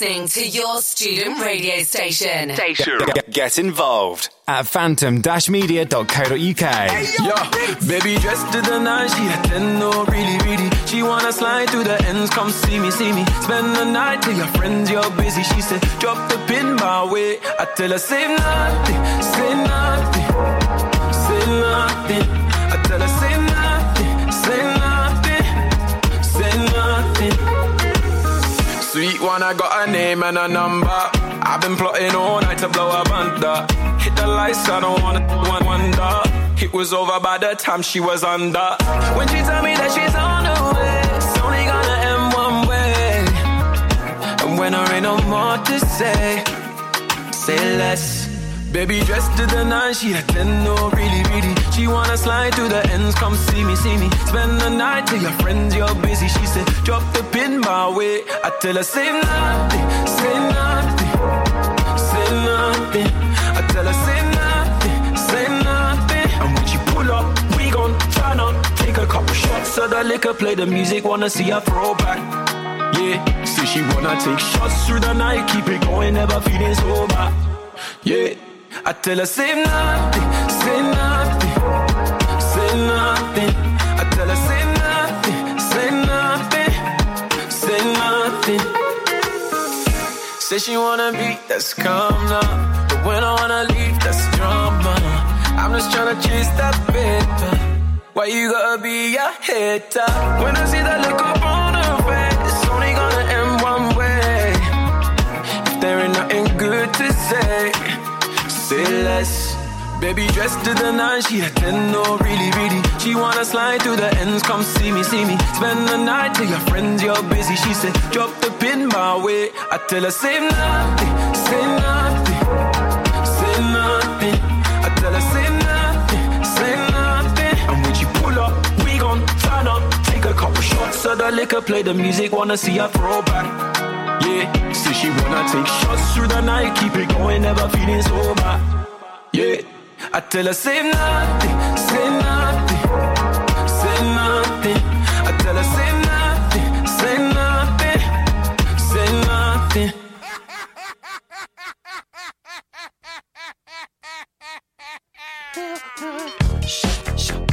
Listening to your student radio station.
Get, get involved at phantom-media.co.uk.
Yo, baby dressed to the nine, she a ten, no, really, really. She wanna slide through the ends, come see me, see me. Spend the night till your friends, you're busy. She said, drop the pin my way. I tell her, say nothing, say nothing, say nothing. One, I got a name and a number. I've been plotting all night to blow a bunda. Hit the lights, I don't wanna wonder. It was over by the time she was under. When she told me that she's on the way, it's only gonna end one way. And when there ain't no more to say, say less. Baby dressed to the nine, she a ten, no, really, really. She wanna slide through the ends, come see me, see me. Spend the night till your friends, you're busy. She said, drop the pin my way. I tell her, say nothing, say nothing, say nothing. I tell her, say nothing, say nothing. And when she pull up, we gon' try not take a couple shots of the liquor, play the music, wanna see her throw back. Yeah, see she wanna take shots through the night, keep it going, never feeling sober. Yeah, I tell her say nothing, say nothing, say nothing. I tell her say nothing, say nothing, say nothing. Say she wanna be, that's calm now. But when I wanna leave, that's drama. I'm just tryna chase that paper. Why you gotta be a hater? When I see that look up on her face, it's only gonna end one way. If there ain't nothing good to say, say less. Baby dressed to the nines, she a ten, no, really, really. She wanna slide through the ends, come see me, see me. Spend the night till your friends, you're busy. She said, drop the pin my way. I tell her, say nothing, say nothing, say nothing. I tell her, say nothing, say nothing. And when she pull up, we gon' turn up. Take a couple shots of the liquor, play the music, wanna see her throw back. Yeah, say she wanna take shots through the night, keep it going, never feeling sober. Yeah, I tell her say nothing, say nothing, say nothing. I tell her say nothing, say nothing, say nothing.
Windmill,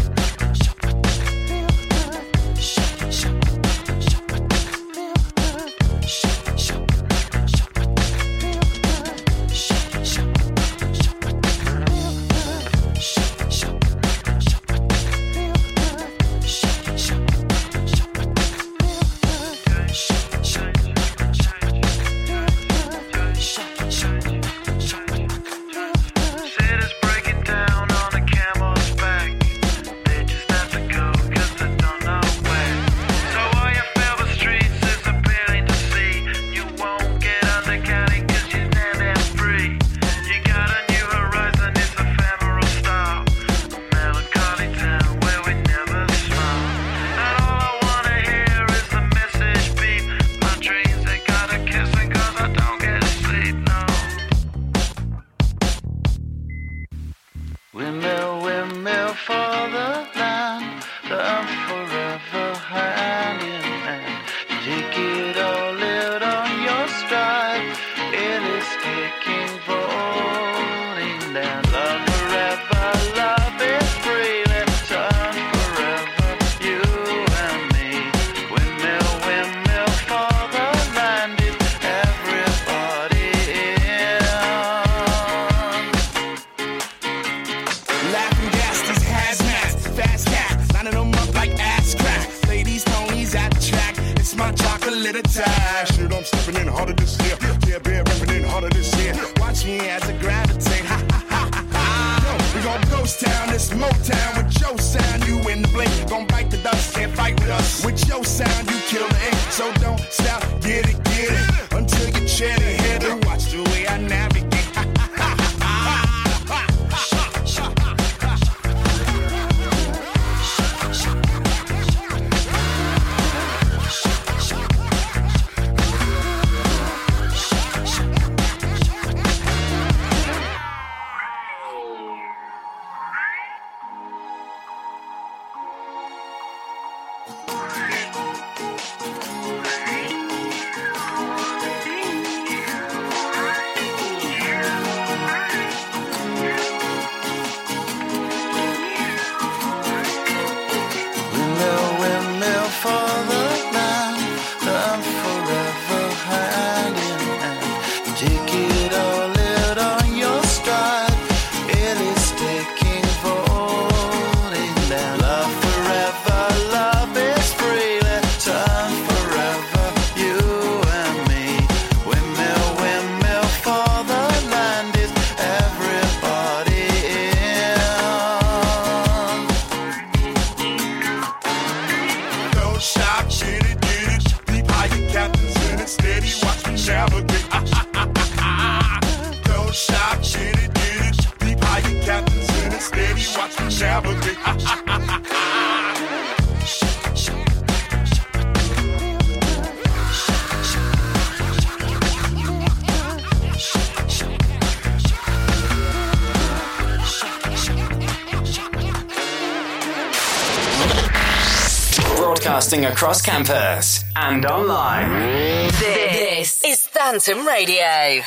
Broadcasting across campus and online.
This is Phantom Radio.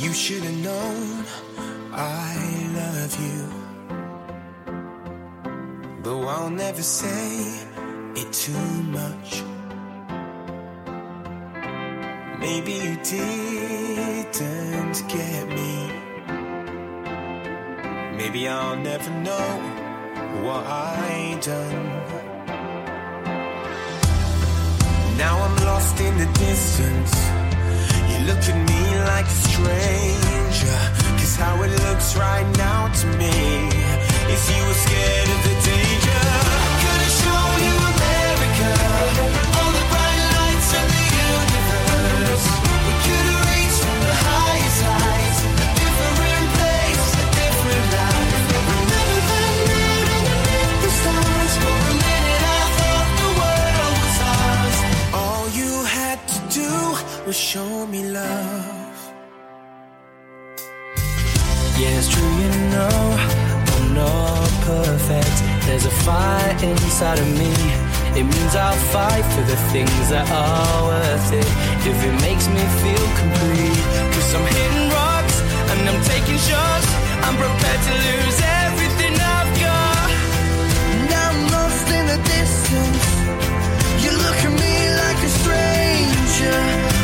You should have known I love you. Though I'll never say Maybe I'll never know what I done. Now I'm lost in the distance. You look at me like a stranger. Cause how it looks right now to me is you were scared of the danger. I could've shown you America, all the bright lights of the universe. We could've was show me love.
Yeah, it's true, you know, I'm not perfect. There's a fire inside of me. It means I'll fight for the things that are worth it. If it makes me feel complete. Cause I'm hitting rocks and I'm taking shots. I'm prepared to lose everything I've got.
Now I'm lost in the distance. You look at me like a stranger.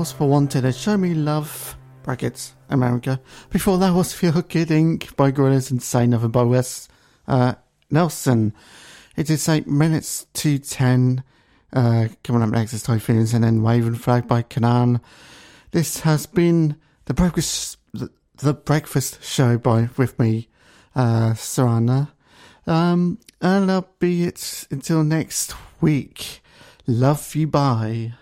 Was
for Wanted and Show Me Love, brackets, America. Before that was Feel Good Inc. by Gorillaz and Say Nothing by Wes uh, Nelson. It is 8 minutes to 10. Uh, coming up next is Typhoons and then Waving Flag by K'naan. This has been the breakfast, the, breakfast show by with me, uh, Serana. Um, and that'll be it until next week. Love you, bye.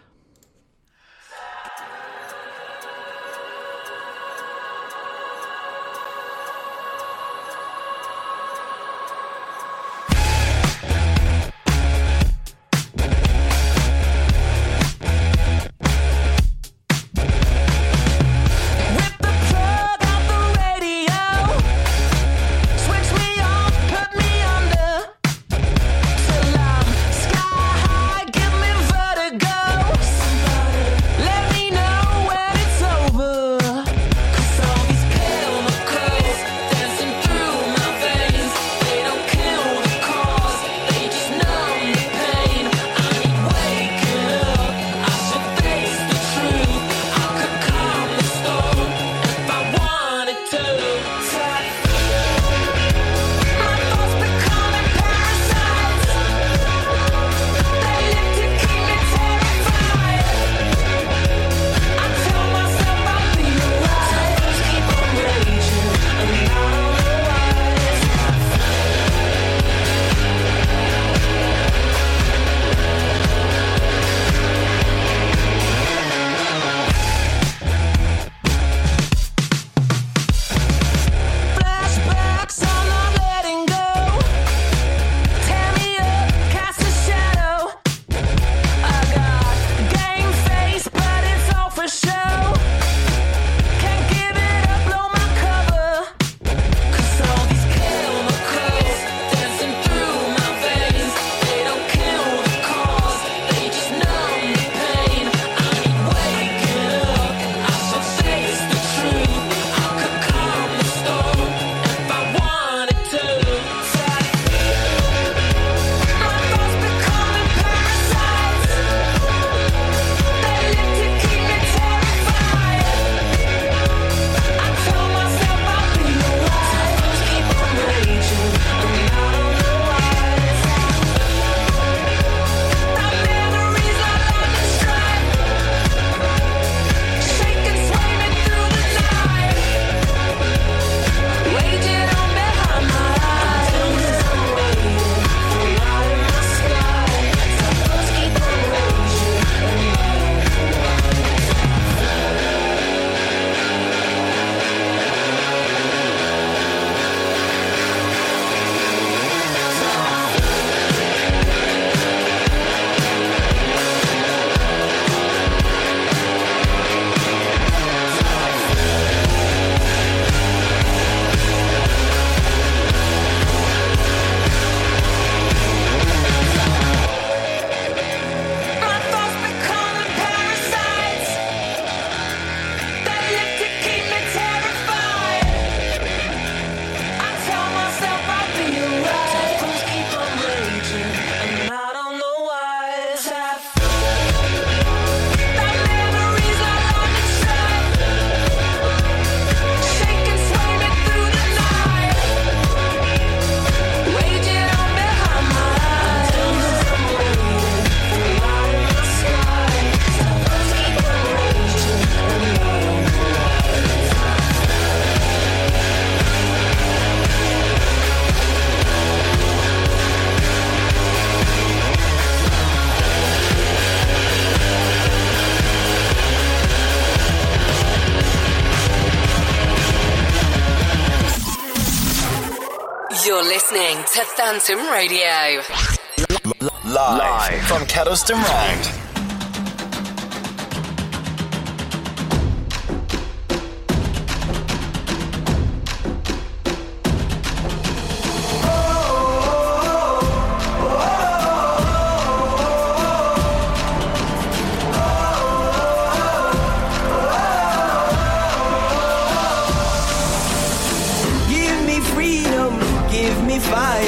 You're listening to Phantom Radio.
Live,
Live. from Kedleston Round. fire